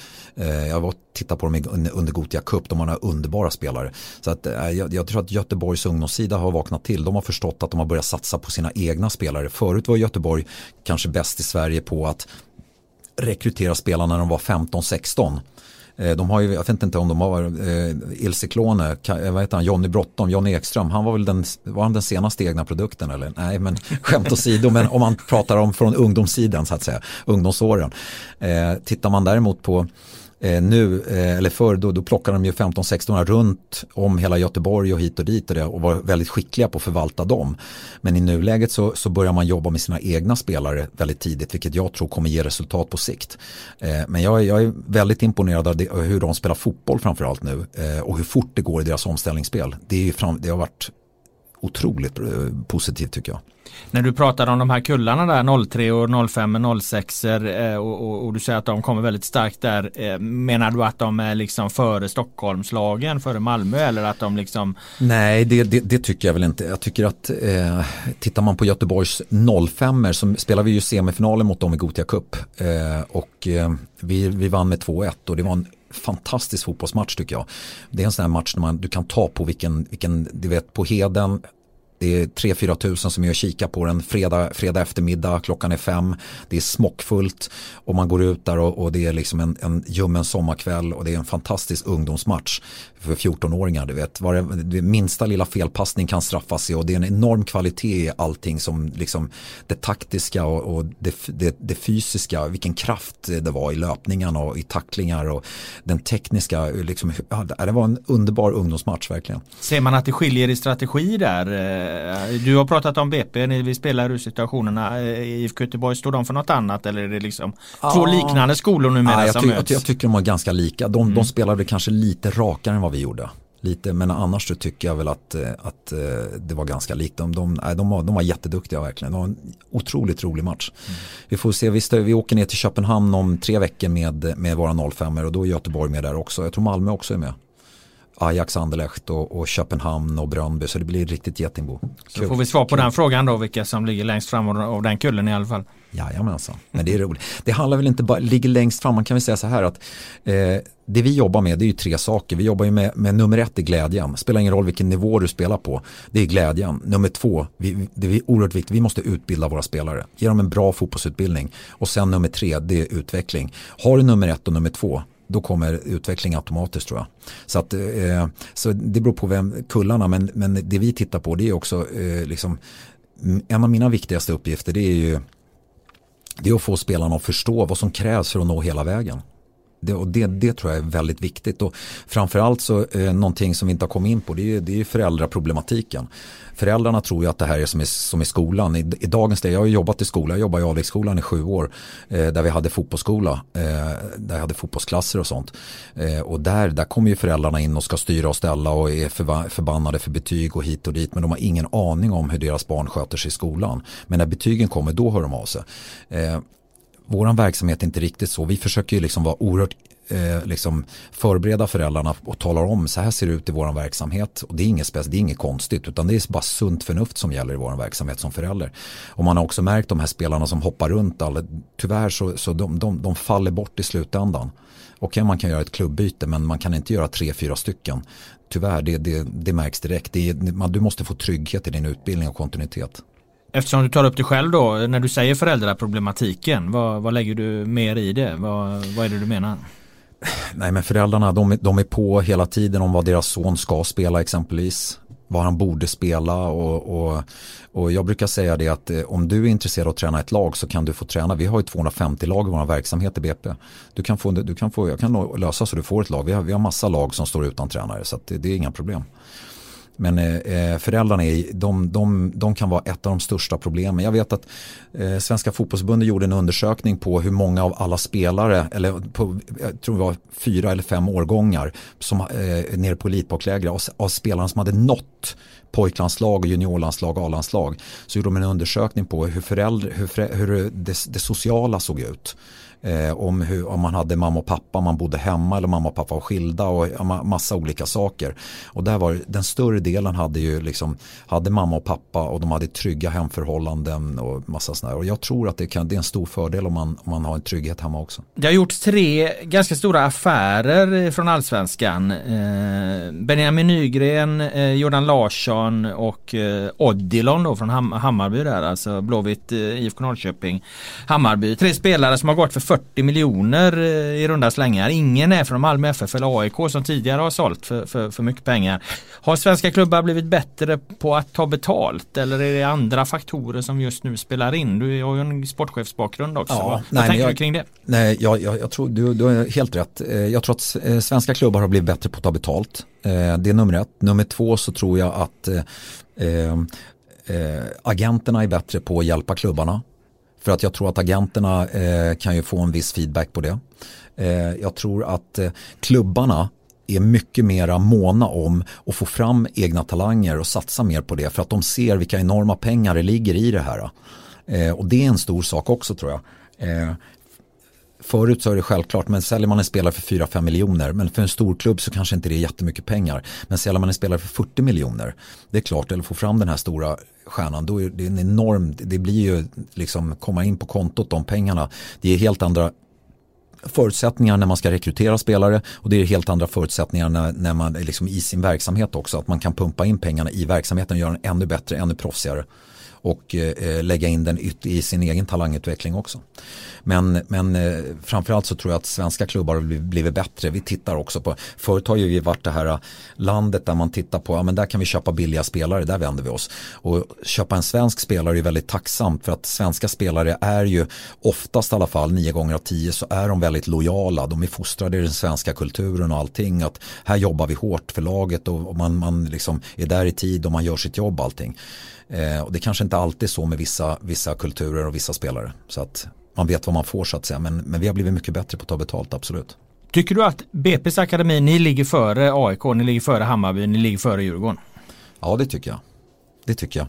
Jag var titta på dem under Gotia Cup, de har några underbara spelare. Så att, jag, jag tror att Göteborgs ungdomssida har vaknat till. De har förstått att de har börjat satsa på sina egna spelare. Förut var Göteborg kanske bäst i Sverige på att rekrytera spelarna när de var 15-16. Eh, de har ju, jag vet inte om de har, eh, Ilse Klone, eh, vad heter han, Johnny Brottom, Johnny Ekström, han var väl den, var han den senaste egna produkten eller? Nej, men skämt åsido, men om man pratar om från ungdomssidan så att säga, ungdomsåren. Eh, tittar man däremot på Eh, nu, eh, eller förr, då, då plockade de ju 15-16 runt om hela Göteborg och hit och dit och, det, och var väldigt skickliga på att förvalta dem. Men i nuläget så, så börjar man jobba med sina egna spelare väldigt tidigt, vilket jag tror kommer ge resultat på sikt. Eh, men jag, jag, är väldigt imponerad av det, hur de spelar fotboll framförallt nu eh, och hur fort det går i deras omställningsspel. Det, är fram, det har varit otroligt eh, positivt tycker jag. När du pratar om de här kullarna där 03 och 05 och 06 och, och, och, du säger att de kommer väldigt starkt där. Eh, menar du att de är liksom före Stockholmslagen, före Malmö eller att de liksom? Nej, det, det, det tycker jag väl inte. Jag tycker att eh, tittar man på Göteborgs 05 så spelar vi ju semifinalen mot dem i Gotia Cup eh, och eh, vi, vi vann med 2-1 och det var en fantastisk fotbollsmatch tycker jag. Det är en sån här match när man, du kan ta på vilken, vilken du vet på Heden, det är 3-4 tusen som är och kikar på den fredag, fredag eftermiddag, klockan är fem. Det är smockfullt och man går ut där och, och det är liksom en, en ljummen sommarkväll och det är en fantastisk ungdomsmatch för 14-åringar. Du vet, var det, det minsta lilla felpassning kan straffa sig och det är en enorm kvalitet i allting som liksom det taktiska och, och det, det, det, fysiska, vilken kraft det var i löpningarna och i tacklingar och den tekniska, liksom, ja, det var en underbar ungdomsmatch verkligen. Ser man att det skiljer i strategi där? Eh, Eh, du har pratat om BP, vi spelar ur situationerna. Eh, IFK Göteborg, står de för något annat eller är det liksom ja. två liknande skolor numera ja, jag som ty möts? Jag tycker de var ganska lika. De, mm. de spelade kanske lite rakare än vad vi gjorde. Lite, men annars så tycker jag väl att, eh, att det var ganska likt. De, de, de, var, de var jätteduktiga verkligen. Det var en otroligt rolig match. Mm. Vi får se, vi, vi åker ner till Köpenhamn om tre veckor med, med våra 05 och då är Göteborg med där också. Jag tror Malmö också är med. Ajax, Anderlecht och, och, Köpenhamn och Brönnby så det blir riktigt getingbo. Så får vi svar på Kul. den frågan då vilka som ligger längst fram av den kullen i alla fall. Jajamensan, men det är roligt. Det handlar väl inte bara, ligger längst fram, man kan väl säga så här att eh, det vi jobbar med det är ju tre saker. Vi jobbar ju med, med nummer ett är glädjen. Spelar ingen roll vilken nivå du spelar på. Det är glädjen. Nummer två, vi, det är oerhört viktigt, vi måste utbilda våra spelare. Ge dem en bra fotbollsutbildning. Och sen nummer tre, det är utveckling. Har du nummer ett och nummer två, då kommer utveckling automatiskt tror jag. Så, att, eh, så det beror på vem kullarna men, men det vi tittar på det är också eh, liksom, en av mina viktigaste uppgifter det är ju det är att få spelarna att förstå vad som krävs för att nå hela vägen. Det, och det, det tror jag är väldigt viktigt och framförallt så eh, någonting som vi inte har kommit in på det är, det är föräldraproblematiken. Föräldrarna tror ju att det här är som i, som i skolan. I, I dagens läge, jag har jobbat i skola, jag jobbade i Alviksskolan i sju år eh, där vi hade fotbollsskola, eh, där jag hade fotbollsklasser och sånt. Eh, och där, där kommer ju föräldrarna in och ska styra och ställa och är förva, förbannade för betyg och hit och dit men de har ingen aning om hur deras barn sköter sig i skolan. Men när betygen kommer då hör de av sig. Eh, vår verksamhet är inte riktigt så. Vi försöker ju liksom vara oerhört eh, liksom förbereda föräldrarna och talar om så här ser det ut i vår verksamhet. Och det är inget, det är inget konstigt utan det är bara sunt förnuft som gäller i vår verksamhet som förälder. Och man har också märkt de här spelarna som hoppar runt. all, tyvärr så, så de, de, de faller bort i slutändan. Okej, man kan göra ett klubbyte men man kan inte göra tre, fyra stycken. Tyvärr, det, det, det märks direkt. Det, man, du måste få trygghet i din utbildning och kontinuitet. Eftersom du tar upp det själv då, när du säger föräldraproblematiken, vad, vad lägger du mer i det? Vad, vad är det du menar? Nej men föräldrarna de, de är på hela tiden om vad deras son ska spela exempelvis. Vad han borde spela och, och, och jag brukar säga det att eh, om du är intresserad av att träna ett lag så kan du få träna. Vi har ju 250 lag i vår verksamhet i BP. Du kan få, du kan få, jag kan lösa så du får ett lag. Vi har, vi har massa lag som står utan tränare så det, det är inga problem. Men eh, eh, föräldrarna är, de, de, de kan vara ett av de största problemen. Jag vet att eh, Svenska fotbollsbundet gjorde en undersökning på hur många av alla spelare, eller på, jag tror det var fyra eller fem årgångar, som, eh, nere på elitbackläger, av, av spelarna som hade nått pojklandslag, juniorlandslag, A-landslag så gjorde de en undersökning på hur, föräldr, hur, hur det, det sociala såg ut eh, om, hur, om man hade mamma och pappa, om man bodde hemma eller mamma och pappa var skilda och massa olika saker. Och där var den större delen hade ju liksom, hade mamma och pappa och de hade trygga hemförhållanden och massa sådär. Och jag tror att det, kan, det är en stor fördel om man, om man har en trygghet hemma också. Det har gjorts tre ganska stora affärer eh, från allsvenskan. Eh, Benjamin Nygren, eh, Jordan Larsson och eh, Odilon då från Ham Hammarby där, alltså Blåvitt, eh, IFK Norrköping, Hammarby. Tre spelare som har gått för 40 miljoner eh, i runda slängar. Ingen är från Malmö FF eller AIK som tidigare har sålt för, för, för mycket pengar. Har svenska klubbar blivit bättre på att ta betalt eller är det andra faktorer som just nu spelar in? Du har ju en sportchefsbakgrund också. Ja, Vad nej, tänker jag, du kring det? Nej, jag, jag, jag tror du, du har helt rätt. Eh, jag tror att eh, svenska klubbar har blivit bättre på att ta betalt. Det är nummer ett. Nummer två så tror jag att eh, agenterna är bättre på att hjälpa klubbarna. För att jag tror att agenterna eh, kan ju få en viss feedback på det. Eh, jag tror att eh, klubbarna är mycket mera måna om att få fram egna talanger och satsa mer på det för att de ser vilka enorma pengar det ligger i det här. Eh, och det är en stor sak också tror jag. Eh, Förut så är det självklart, men säljer man en spelare för 4-5 miljoner, men för en stor klubb så kanske inte det är jättemycket pengar. Men säljer man en spelare för 40 miljoner, det är klart, eller får fram den här stora stjärnan, då är det en enorm, det blir ju liksom komma in på kontot de pengarna. Det är helt andra förutsättningar när man ska rekrytera spelare och det är helt andra förutsättningar när, när man liksom i sin verksamhet också. Att man kan pumpa in pengarna i verksamheten och göra den ännu bättre, ännu proffsigare och eh, lägga in den i sin egen talangutveckling också. Men, men eh, framförallt så tror jag att svenska klubbar har blivit bättre. Vi tittar också på, förut har ju vi varit det här eh, landet där man tittar på, ja men där kan vi köpa billiga spelare, där vänder vi oss. Och köpa en svensk spelare är väldigt tacksamt för att svenska spelare är ju oftast i alla fall, nio gånger av tio så är de väldigt lojala. De är fostrade i den svenska kulturen och allting. Att här jobbar vi hårt för laget och man, man liksom är där i tid och man gör sitt jobb allting. Eh, och det kanske inte alltid är så med vissa, vissa kulturer och vissa spelare. Så att man vet vad man får så att säga. Men, men vi har blivit mycket bättre på att ta betalt, absolut. Tycker du att BP's akademi, ni ligger före AIK, ni ligger före Hammarby, ni ligger före Djurgården? Ja, det tycker jag. Det tycker jag.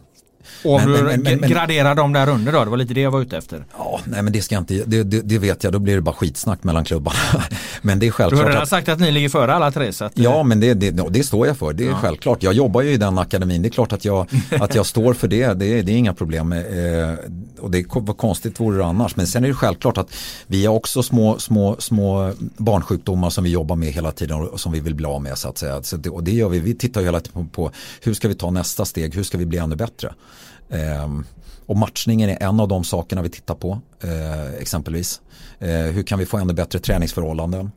Och men, men, men, graderar de där under då? Det var lite det jag var ute efter. Ja, nej men det ska jag inte, det, det, det vet jag, då blir det bara skitsnack mellan klubbarna. men det är självklart. Du har redan sagt att ni ligger före alla tre. Så att, ja, men det, det, det står jag för, det är ja. självklart. Jag jobbar ju i den akademin, det är klart att jag, att jag står för det, det är, det är inga problem. Eh, och det var konstigt vore det annars. Men sen är det självklart att vi har också små, små, små barnsjukdomar som vi jobbar med hela tiden och som vi vill bli av med så att säga. Så det, och det gör vi, vi tittar ju hela tiden på, på hur ska vi ta nästa steg, hur ska vi bli ännu bättre. Ehm, och matchningen är en av de sakerna vi tittar på eh, exempelvis. Eh, hur kan vi få ännu bättre träningsförhållanden?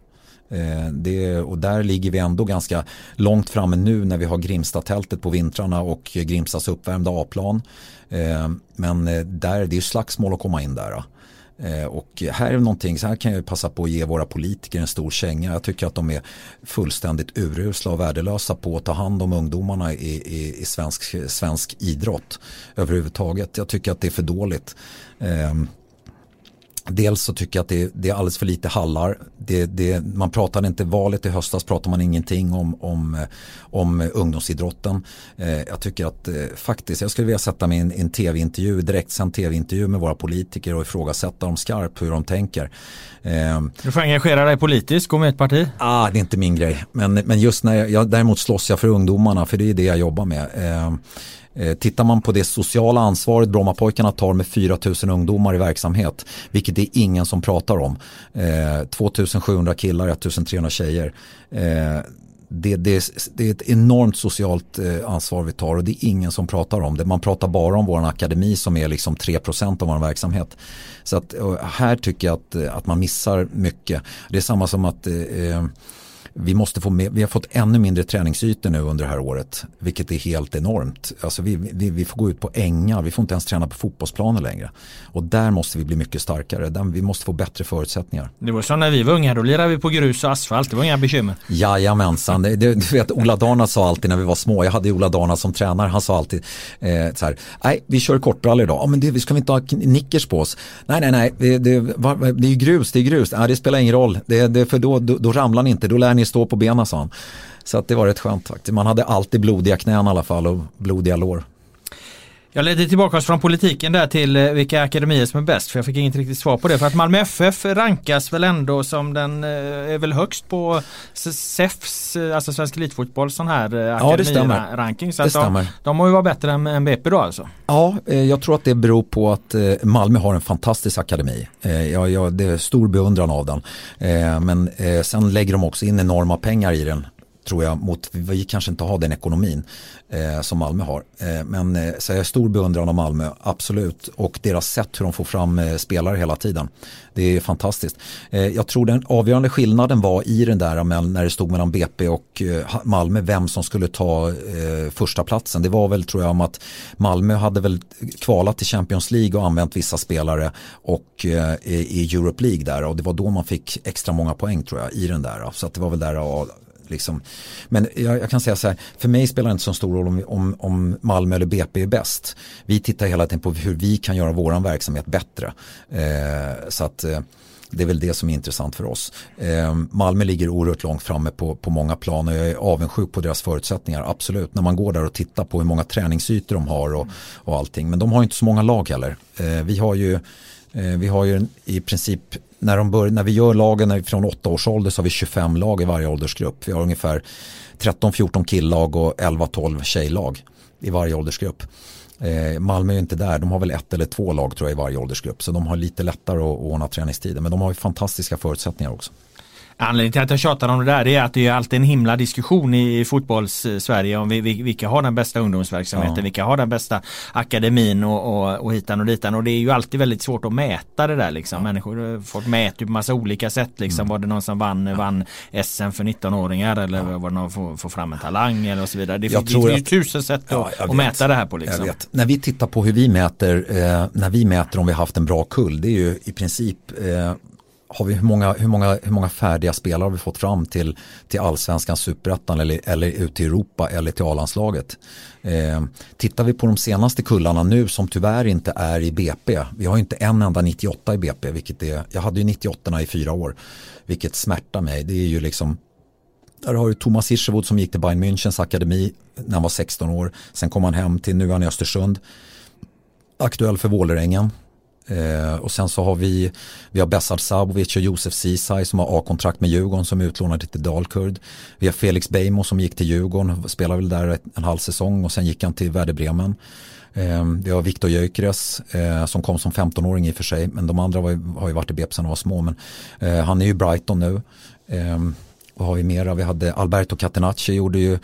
Eh, det, och där ligger vi ändå ganska långt framme nu när vi har Grimstatältet på vintrarna och Grimstas uppvärmda A-plan. Ehm, men där, det är slagsmål att komma in där. Eh, och här är någonting, så här kan jag passa på att ge våra politiker en stor känga. Jag tycker att de är fullständigt urusla och värdelösa på att ta hand om ungdomarna i, i, i svensk, svensk idrott överhuvudtaget. Jag tycker att det är för dåligt. Ehm, Dels så tycker jag att det, det är alldeles för lite hallar. Det, det, man pratade inte, valet i höstas pratade man ingenting om, om, om ungdomsidrotten. Eh, jag tycker att eh, faktiskt, jag skulle vilja sätta mig i en, en tv-intervju, direktsänd tv-intervju med våra politiker och ifrågasätta dem skarpt hur de tänker. Eh, du får engagera dig politiskt, gå med ett parti. Ah, det är inte min grej. Men, men just när jag, jag, däremot slåss jag för ungdomarna, för det är det jag jobbar med. Eh, tittar man på det sociala ansvaret Brommapojkarna tar med 4 000 ungdomar i verksamhet, vilket det är ingen som pratar om. 2700 eh, killar, 1300 tjejer. Eh, det, det, det, är ett enormt socialt eh, ansvar vi tar och det är ingen som pratar om det. Man pratar bara om vår akademi som är liksom 3% av vår verksamhet. Så att, här tycker jag att, eh, att man missar mycket. Det är samma som att eh, vi, måste få med, vi har fått ännu mindre träningsytor nu under det här året. Vilket är helt enormt. Alltså vi, vi, vi får gå ut på ängar, vi får inte ens träna på fotbollsplaner längre. Och där måste vi bli mycket starkare. Där, vi måste få bättre förutsättningar. Det var som när vi var unga, då lirade vi på grus och asfalt. Det var inga bekymmer. Jajamensan, det, det, du vet Ola Dana sa alltid när vi var små, jag hade Ola Dana som tränare, han sa alltid eh, så här, nej vi kör kortrally idag, ja men det, ska vi inte ha nickers på oss? Nej nej nej, det, det, det är ju grus, det är grus, nej, det spelar ingen roll, det, det, för då, då, då ramlar ni inte, då lär ni stå på benen sa han. Så att det var rätt skönt faktiskt, man hade alltid blodiga knän i alla fall och blodiga lår. Jag ledde tillbaka oss från politiken där till eh, vilka akademier som är bäst för jag fick inget riktigt svar på det. För att Malmö FF rankas väl ändå som den eh, är väl högst på SEFs, eh, alltså Svensk Elitfotboll sån här akademiranking. Ja, så det de, de har ju varit bättre än BP då alltså. Ja, jag tror att det beror på att Malmö har en fantastisk akademi. Ja, ja, det är stor beundran av den. Men sen lägger de också in enorma pengar i den tror jag mot, vi kanske inte har den ekonomin eh, som Malmö har. Eh, men eh, så jag är stor beundran av Malmö, absolut. Och deras sätt hur de får fram eh, spelare hela tiden. Det är fantastiskt. Eh, jag tror den avgörande skillnaden var i den där eh, när det stod mellan BP och eh, Malmö vem som skulle ta eh, första platsen. Det var väl tror jag om att Malmö hade väl kvalat till Champions League och använt vissa spelare och eh, i Europe League där och det var då man fick extra många poäng tror jag i den där. Så att det var väl där Liksom. Men jag, jag, kan säga så här, för mig spelar det inte så stor roll om, om, om Malmö eller BP är bäst. Vi tittar hela tiden på hur vi kan göra våran verksamhet bättre. Eh, så att eh, det är väl det som är intressant för oss. Eh, Malmö ligger oerhört långt framme på, på många plan och jag är avundsjuk på deras förutsättningar, absolut. När man går där och tittar på hur många träningsytor de har och, och allting. Men de har inte så många lag heller. Eh, vi har ju eh, vi har ju i princip när, de bör, när vi gör lagen från åtta års ålder så har vi 25 lag i varje åldersgrupp. Vi har ungefär 13-14 killag och 11-12 tjejlag i varje åldersgrupp. Eh, Malmö är inte där, de har väl ett eller två lag tror jag i varje åldersgrupp. Så de har lite lättare att ordna träningstider. Men de har ju fantastiska förutsättningar också. Anledningen till att jag tjatar om det där är att det är alltid en himla diskussion i fotbolls-Sverige om vilka har den bästa ungdomsverksamheten, ja. vilka har den bästa akademin och, och, och hitan och ditan. Och det är ju alltid väldigt svårt att mäta det där liksom. Ja. Människor, folk mäter på massa olika sätt liksom. Mm. Var det någon som vann, ja. vann SM för 19-åringar eller ja. var det någon som får fram en talang eller och så vidare. Det, finns ju tusen sätt att, att mäta det här på liksom. När vi tittar på hur vi mäter, eh, när vi mäter om vi haft en bra kull, det är ju i princip eh, har vi hur många, hur, många, hur många färdiga spelare har vi fått fram till, till allsvenskan, superettan eller, eller ut till Europa eller till A-landslaget. Eh, tittar vi på de senaste kullarna nu som tyvärr inte är i BP. Vi har inte en enda 98 i BP, vilket är, jag hade ju 98 i fyra år, vilket smärtar mig. Det är ju liksom där har du Thomas Hirschevod som gick till Bayern Münchens akademi när han var 16 år. Sen kom han hem till, nu är han i Östersund. Aktuell för Vålerengen. Eh, och sen så har vi, vi har Besard Sabovic och Josef Ceesay som har A-kontrakt med Djurgården som är utlånade till Dalkurd. Vi har Felix Beijmo som gick till Djurgården, spelade väl där en halv säsong och sen gick han till Werder Bremen. Eh, vi har Viktor Gyökeres eh, som kom som 15-åring i och för sig men de andra var, har ju varit i BP sedan de var små. Men, eh, han är ju Brighton nu. Eh, vad har vi mera? Vi hade Alberto Catenacci gjorde ju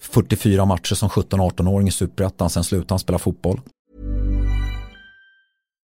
44 matcher som 17-18-åring i Superettan, sen slutade han spela fotboll.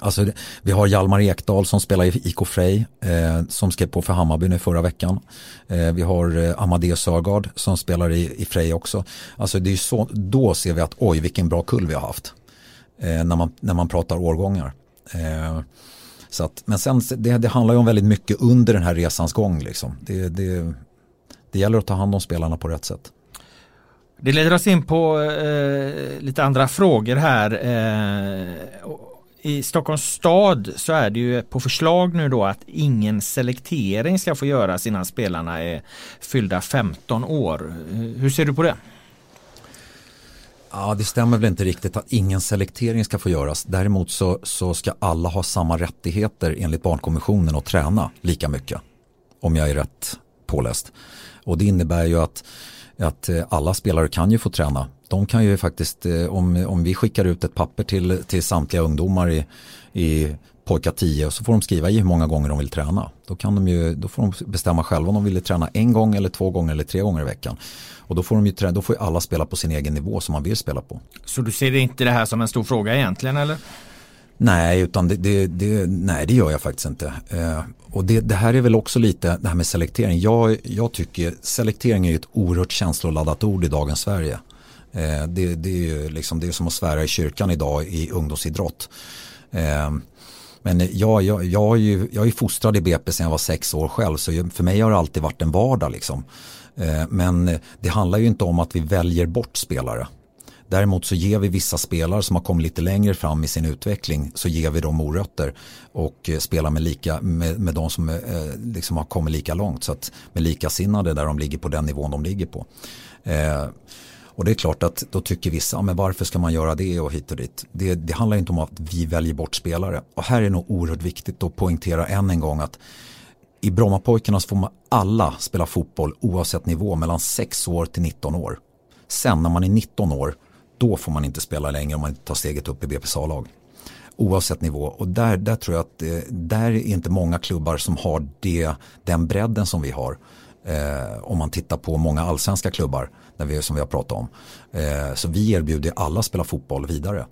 Alltså, vi har Hjalmar Ekdal som spelar i IK Frej eh, som skrev på för Hammarby nu förra veckan. Eh, vi har eh, Amadeus Sörgard som spelar i, i Frej också. Alltså det är så, då ser vi att oj vilken bra kull vi har haft. Eh, när, man, när man pratar årgångar. Eh, så att, men sen det, det, handlar ju om väldigt mycket under den här resans gång. Liksom. Det, det, det gäller att ta hand om spelarna på rätt sätt. Det leder oss in på eh, lite andra frågor här. Eh, i Stockholms stad så är det ju på förslag nu då att ingen selektering ska få göras innan spelarna är fyllda 15 år. Hur ser du på det? Ja, det stämmer väl inte riktigt att ingen selektering ska få göras. Däremot så, så ska alla ha samma rättigheter enligt barnkonventionen och träna lika mycket. Om jag är rätt påläst. Och det innebär ju att, att eh, alla spelare kan ju få träna. De kan ju faktiskt, eh, om, om vi skickar ut ett papper till, till samtliga ungdomar i, i pojkar 10 och så får de skriva i hur många gånger de vill träna. Då, kan de ju, då får de bestämma själva om de vill träna en gång eller två gånger eller tre gånger i veckan. Och då får, de ju träna, då får ju alla spela på sin egen nivå som man vill spela på. Så du ser inte det här som en stor fråga egentligen eller? Nej, utan det, det, det nej, det gör jag faktiskt inte. Eh, och det, det, här är väl också lite det här med selektering. Jag, jag tycker selektering är ett oerhört känsloladdat ord i dagens Sverige. Eh, det, det, är ju liksom, det är som att svära i kyrkan idag i ungdomsidrott. Eh, men jag, jag, jag, är ju, jag är fostrad i BP sedan jag var sex år själv så för mig har det alltid varit en vardag. Liksom. Eh, men det handlar ju inte om att vi väljer bort spelare. Däremot så ger vi vissa spelare som har kommit lite längre fram i sin utveckling så ger vi dem morötter och eh, spelar med, lika, med, med de som eh, liksom har kommit lika långt. Så att med likasinnade där de ligger på den nivån de ligger på. Eh, och det är klart att då tycker vissa, men varför ska man göra det och hit och dit. Det, det handlar inte om att vi väljer bort spelare. Och här är det nog oerhört viktigt att poängtera än en gång att i Brommapojkarna så får man alla spela fotboll oavsett nivå mellan 6 år till 19 år. Sen när man är 19 år, då får man inte spela längre om man inte tar steget upp i BP's A-lag. Oavsett nivå. Och där, där tror jag att eh, där är inte många klubbar som har det, den bredden som vi har. Eh, om man tittar på många allsvenska klubbar när vi, som vi har pratat om. Eh, så vi erbjuder alla spela fotboll vidare.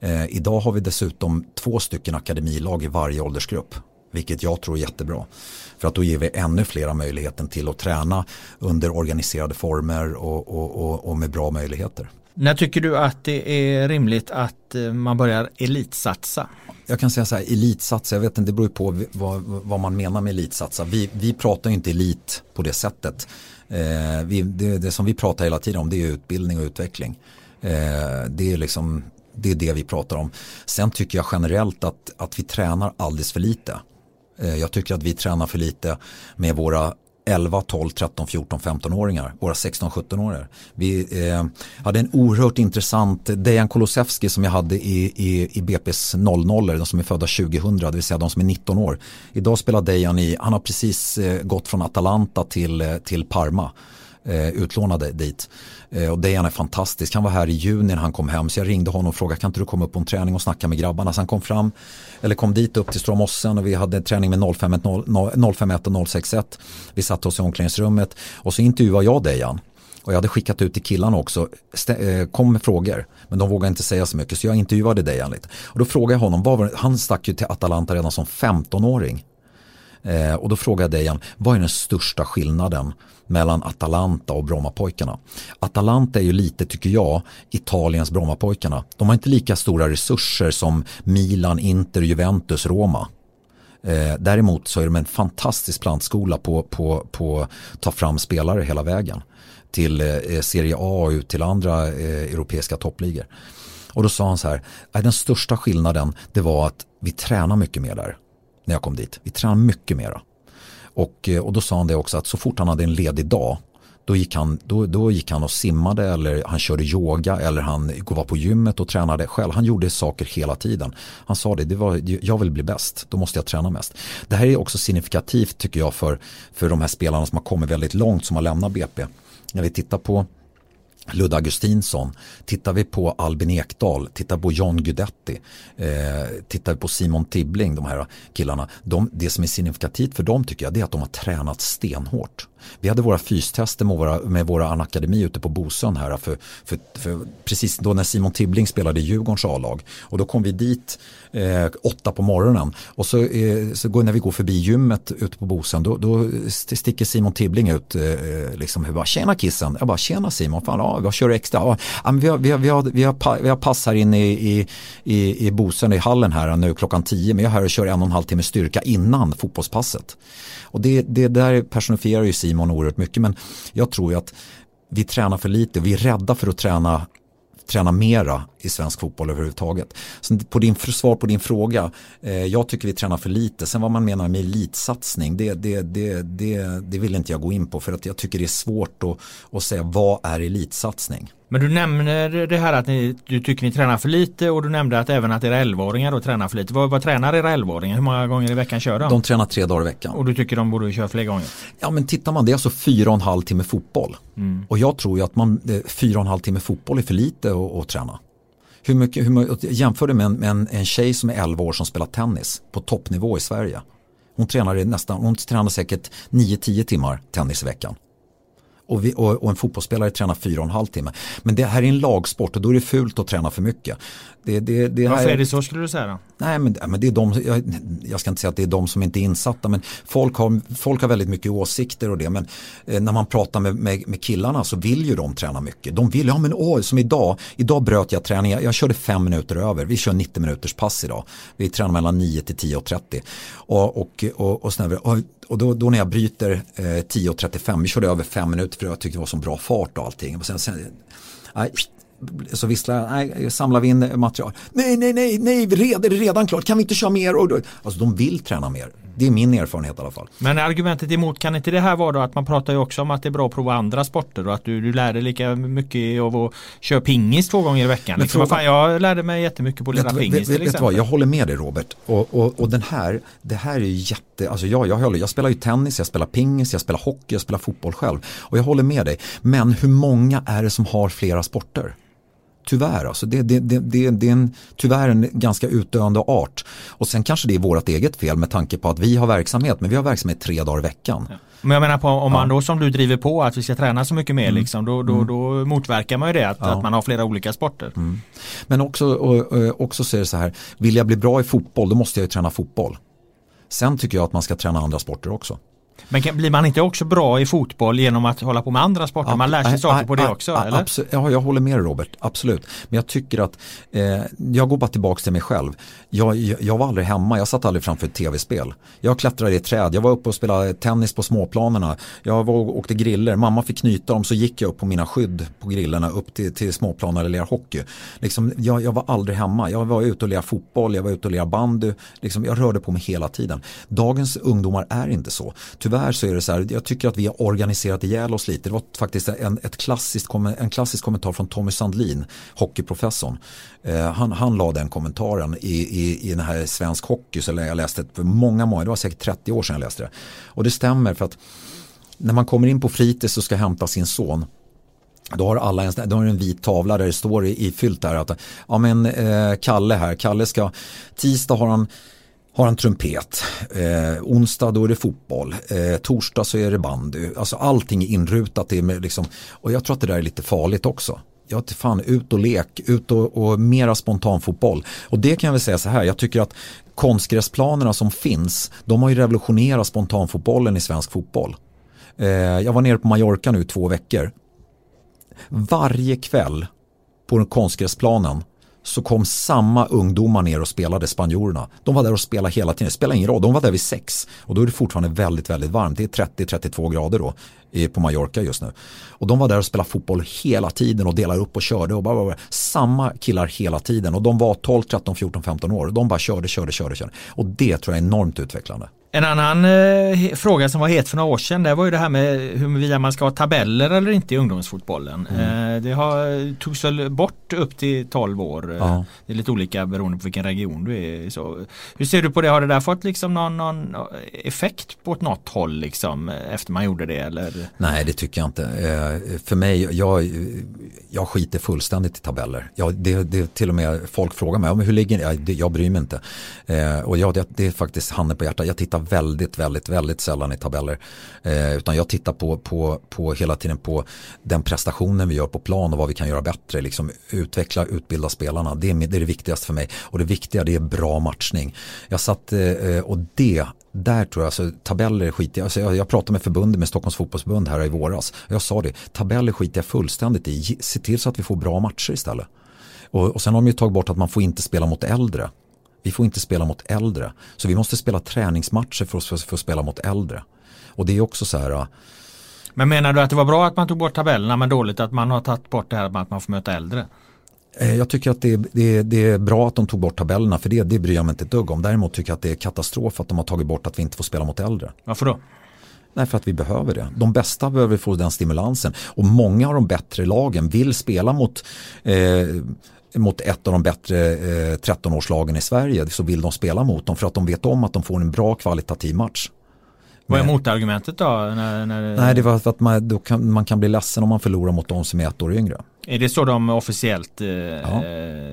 Eh, idag har vi dessutom två stycken akademilag i varje åldersgrupp. Vilket jag tror är jättebra. För att då ger vi ännu flera möjligheten till att träna under organiserade former och, och, och, och med bra möjligheter. När tycker du att det är rimligt att eh, man börjar elitsatsa? Jag kan säga så här, elitsatsa, jag vet inte, det beror på vad, vad man menar med elitsatsa. Vi, vi pratar inte elit på det sättet. Eh, vi, det, det, som vi pratar hela tiden om det är utbildning och utveckling. Eh, det, är liksom, det är det vi pratar om. Sen tycker jag generellt att, att vi tränar alldeles för lite. Eh, jag tycker att vi tränar för lite med våra 11, 12, 13, 14, 15-åringar, våra 16-17-åringar. Vi eh, hade en oerhört intressant Dejan Kolosevski som jag hade i, i, i BP's 00, de som är födda 2000, det vill säga de som är 19 år. Idag spelar Dejan i, han har precis eh, gått från Atalanta till, eh, till Parma eh, utlånade dit. Eh, och Dejan är fantastisk. Han var här i juni när han kom hem så jag ringde honom och frågade kan inte du komma upp på en träning och snacka med grabbarna. Så han kom fram, eller kom dit upp till Stora Mossen och vi hade träning med 051 och 061. Vi satte oss i omklädningsrummet och så intervjuade jag Dejan. Och jag hade skickat ut till killarna också, eh, kom med frågor. Men de vågade inte säga så mycket så jag intervjuade Dejan lite. Och då frågade jag honom, vad var han stack ju till Atalanta redan som 15-åring. Eh, och då frågade jag Dejan, vad är den största skillnaden mellan Atalanta och Brommapojkarna? Atalanta är ju lite, tycker jag, Italiens Brommapojkarna. De har inte lika stora resurser som Milan, Inter, Juventus, Roma. Eh, däremot så är de en fantastisk plantskola på, på, på att ta fram spelare hela vägen till eh, Serie A och ut till andra eh, europeiska toppligor. Och då sa han så här, äh, den största skillnaden det var att vi tränar mycket mer där när jag kom dit. Vi tränade mycket mera. Och, eh, och då sa han det också att så fort han hade en ledig dag då gick, han, då, då gick han och simmade eller han körde yoga eller han var på gymmet och tränade själv. Han gjorde saker hela tiden. Han sa det, det var, jag vill bli bäst, då måste jag träna mest. Det här är också signifikativt tycker jag för, för de här spelarna som har kommit väldigt långt som har lämnat BP. När vi tittar på Ludde Augustinsson, tittar vi på Albin Ekdal, tittar på John Guidetti, eh, tittar vi på Simon Tibbling, de här killarna. De, det som är signifikativt för dem tycker jag det är att de har tränat stenhårt. Vi hade våra fystester med våra, med våra Anakademi ute på Bosön här för, för, för, precis då när Simon Tibbling spelade i Djurgårdens A-lag. Och då kom vi dit eh, åtta på morgonen och så, eh, så går, när vi går förbi gymmet ute på Bosön då, då sticker Simon Tibbling ut eh, eh liksom, bara, tjena kissen, jag bara tjena Simon, fan, ja, vad kör du extra? Ja, vi, har, vi, har, vi, har, vi, har, vi har pass här inne i, i, i, i Bosön i hallen här nu klockan tio men jag är här och kör en och en halv timme styrka innan fotbollspasset. Och det, det där personifierar ju Simon oerhört mycket men jag tror ju att vi tränar för lite, vi är rädda för att träna träna mera i svensk fotboll överhuvudtaget. Så på din, svar på din fråga, eh, jag tycker vi tränar för lite. Sen vad man menar med elitsatsning, det, det, det, det, det vill inte jag gå in på för att jag tycker det är svårt att, att säga vad är elitsatsning. Men du nämner det här att ni, du tycker ni tränar för lite och du nämnde att även att era 11-åringar då tränar för lite. Vad, vad tränar era 11-åringar? Hur många gånger i veckan kör de? De tränar tre dagar i veckan. Och du tycker de borde köra fler gånger? Ja men tittar man, det är alltså fyra och en halv timme fotboll. Mm. Och jag tror ju att man, eh, fyra och en halv timme fotboll är för lite att, att träna. Hur mycket, hur mycket, jämför det med, en, med en, en tjej som är 11 år som spelar tennis på toppnivå i Sverige. Hon tränar, nästan, hon tränar säkert 9-10 timmar tennis i veckan. Och, vi, och, och, en fotbollsspelare tränar 4,5 timme. Men det här är en lagsport och då är det fult att träna för mycket. Det, det, det Varför är det så skulle du säga då? Nej men, men det är de, jag, jag, ska inte säga att det är de som inte är insatta men folk har, folk har väldigt mycket åsikter och det men eh, när man pratar med, med, med, killarna så vill ju de träna mycket. De vill, ja men åh, som idag, idag bröt jag träningen, jag, jag körde fem minuter över, vi kör 90 minuters pass idag. Vi tränar mellan 9 till 10.30 och, och, och, och, och, och då, då, när jag bryter eh, 10.35, vi körde över fem minuter för jag tyckte det var så bra fart och allting. Och sen, sen, nej, så visslar nej, samlar vi in material. Nej, nej, nej, nej, det är redan klart, kan vi inte köra mer? Och då, alltså de vill träna mer. Det är min erfarenhet i alla fall. Men argumentet emot, kan inte det här vara då att man pratar ju också om att det är bra att prova andra sporter och att du, du lär dig lika mycket av att köra pingis två gånger i veckan. Liksom, fråga, fan, jag lärde mig jättemycket på att lära pingis vet, till exempel. Vet vad, jag håller med dig Robert. Och, och, och den här, det här är ju jätte, alltså jag, jag, håller, jag spelar ju tennis, jag spelar pingis, jag spelar hockey, jag spelar fotboll själv. Och jag håller med dig. Men hur många är det som har flera sporter? Tyvärr, alltså det, det, det, det, är en, tyvärr en ganska utdöende art. Och sen kanske det är vårt eget fel med tanke på att vi har verksamhet, men vi har verksamhet tre dagar i veckan. Ja. Men jag menar på om man då som du driver på att vi ska träna så mycket mer mm. liksom, då, då, mm. då motverkar man ju det att, ja. att man har flera olika sporter. Mm. Men också, också så är det så här, vill jag bli bra i fotboll då måste jag ju träna fotboll. Sen tycker jag att man ska träna andra sporter också. Men kan, blir man inte också bra i fotboll genom att hålla på med andra sporter? Ja, man lär sig saker på det också? Eller? Ja, jag håller med Robert, absolut. Men jag tycker att, eh, jag går bara tillbaka till mig själv. Jag, jag, jag, var aldrig hemma, jag satt aldrig framför ett tv-spel. Jag klättrade i träd, jag var uppe och spelade tennis på småplanerna. Jag var och åkte griller, mamma fick knyta dem så gick jag upp på mina skydd på grillerna upp till, till småplaner eller lera hockey. Liksom, jag, jag, var aldrig hemma, jag var ute och lirade fotboll, jag var ute och lirade bandy. Liksom, jag rörde på mig hela tiden. Dagens ungdomar är inte så. Tyvärr så är det så här, jag tycker att vi har organiserat ihjäl oss lite. Det var faktiskt en, ett klassiskt, en klassisk kommentar från Tommy Sandlin, hockeyprofessorn. Eh, han, han la den kommentaren i, i, i den här svensk hockey, så jag läste det för många, många, det var säkert 30 år sedan jag läste det. Och det stämmer för att när man kommer in på fritids och ska hämta sin son då har alla en, då har en vit tavla där det står i, i fyllt där att ja men eh, Kalle här, Kalle ska tisdag har han har en trumpet. Eh, onsdag då är det fotboll. Eh, torsdag så är det bandy. Alltså allting är inrutat. Det med liksom, och jag tror att det där är lite farligt också. Ja, fan, ut och lek, ut och, och mera spontanfotboll. Och det kan jag väl säga så här, jag tycker att konstgräsplanerna som finns, de har ju revolutionerat spontanfotbollen i svensk fotboll. Eh, jag var nere på Mallorca nu två veckor. Varje kväll på den konstgräsplanen så kom samma ungdomar ner och spelade spanjorerna. De var där och spelade hela tiden, det spelade ingen roll, de var där vid sex och då är det fortfarande väldigt, väldigt varmt. Det är 30-32 grader då på Mallorca just nu. Och de var där och spelade fotboll hela tiden och delade upp och körde och bara, bara, samma killar hela tiden och de var 12, 13, 14, 15 år. De bara körde, körde, körde, körde. Och det tror jag är enormt utvecklande. En annan eh, fråga som var het för några år sedan det var ju det här med huruvida man ska ha tabeller eller inte i ungdomsfotbollen. Mm. Eh, det har, togs väl bort upp till 12 år. Eh, ja. Det är lite olika beroende på vilken region du är så. Hur ser du på det? Har det där fått liksom någon, någon effekt på något håll liksom efter man gjorde det? Eller? Nej det tycker jag inte. Eh, för mig, jag, jag skiter fullständigt i tabeller. Jag, det, det till och med folk frågar mig, ja, men hur ligger ni? Jag, jag bryr mig inte. Eh, och jag, det, det är faktiskt handen på hjärtat. Jag tittar väldigt, väldigt, väldigt sällan i tabeller. Eh, utan jag tittar på, på, på hela tiden på den prestationen vi gör på plan och vad vi kan göra bättre. Liksom utveckla, utbilda spelarna. Det är, det är det viktigaste för mig. Och det viktiga det är bra matchning. Jag satt, eh, eh, och det där tror jag, alltså, tabeller skiter jag, alltså, jag, jag pratade med förbundet med Stockholms fotbollsförbund här i våras. Jag sa det, tabeller skiter jag fullständigt i. Se till så att vi får bra matcher istället. Och, och sen har de ju tagit bort att man får inte spela mot äldre. Vi får inte spela mot äldre. Så vi måste spela träningsmatcher för att, för, för att spela mot äldre. Och det är också så här. Äh, men menar du att det var bra att man tog bort tabellerna men dåligt att man har tagit bort det här med att man får möta äldre? Eh, jag tycker att det, det, det, är bra att de tog bort tabellerna för det, det bryr jag mig inte ett dugg om. Däremot tycker jag att det är katastrof att de har tagit bort att vi inte får spela mot äldre. Varför då? Nej, för att vi behöver det. De bästa behöver få den stimulansen. Och många av de bättre lagen vill spela mot eh, mot ett av de bättre eh, 13-årslagen i Sverige så vill de spela mot dem för att de vet om att de får en bra kvalitativ match. Vad är motargumentet då? När, när... Nej, det var att man kan, man kan bli ledsen om man förlorar mot de som är ett år yngre. Är det så de officiellt eh, ja.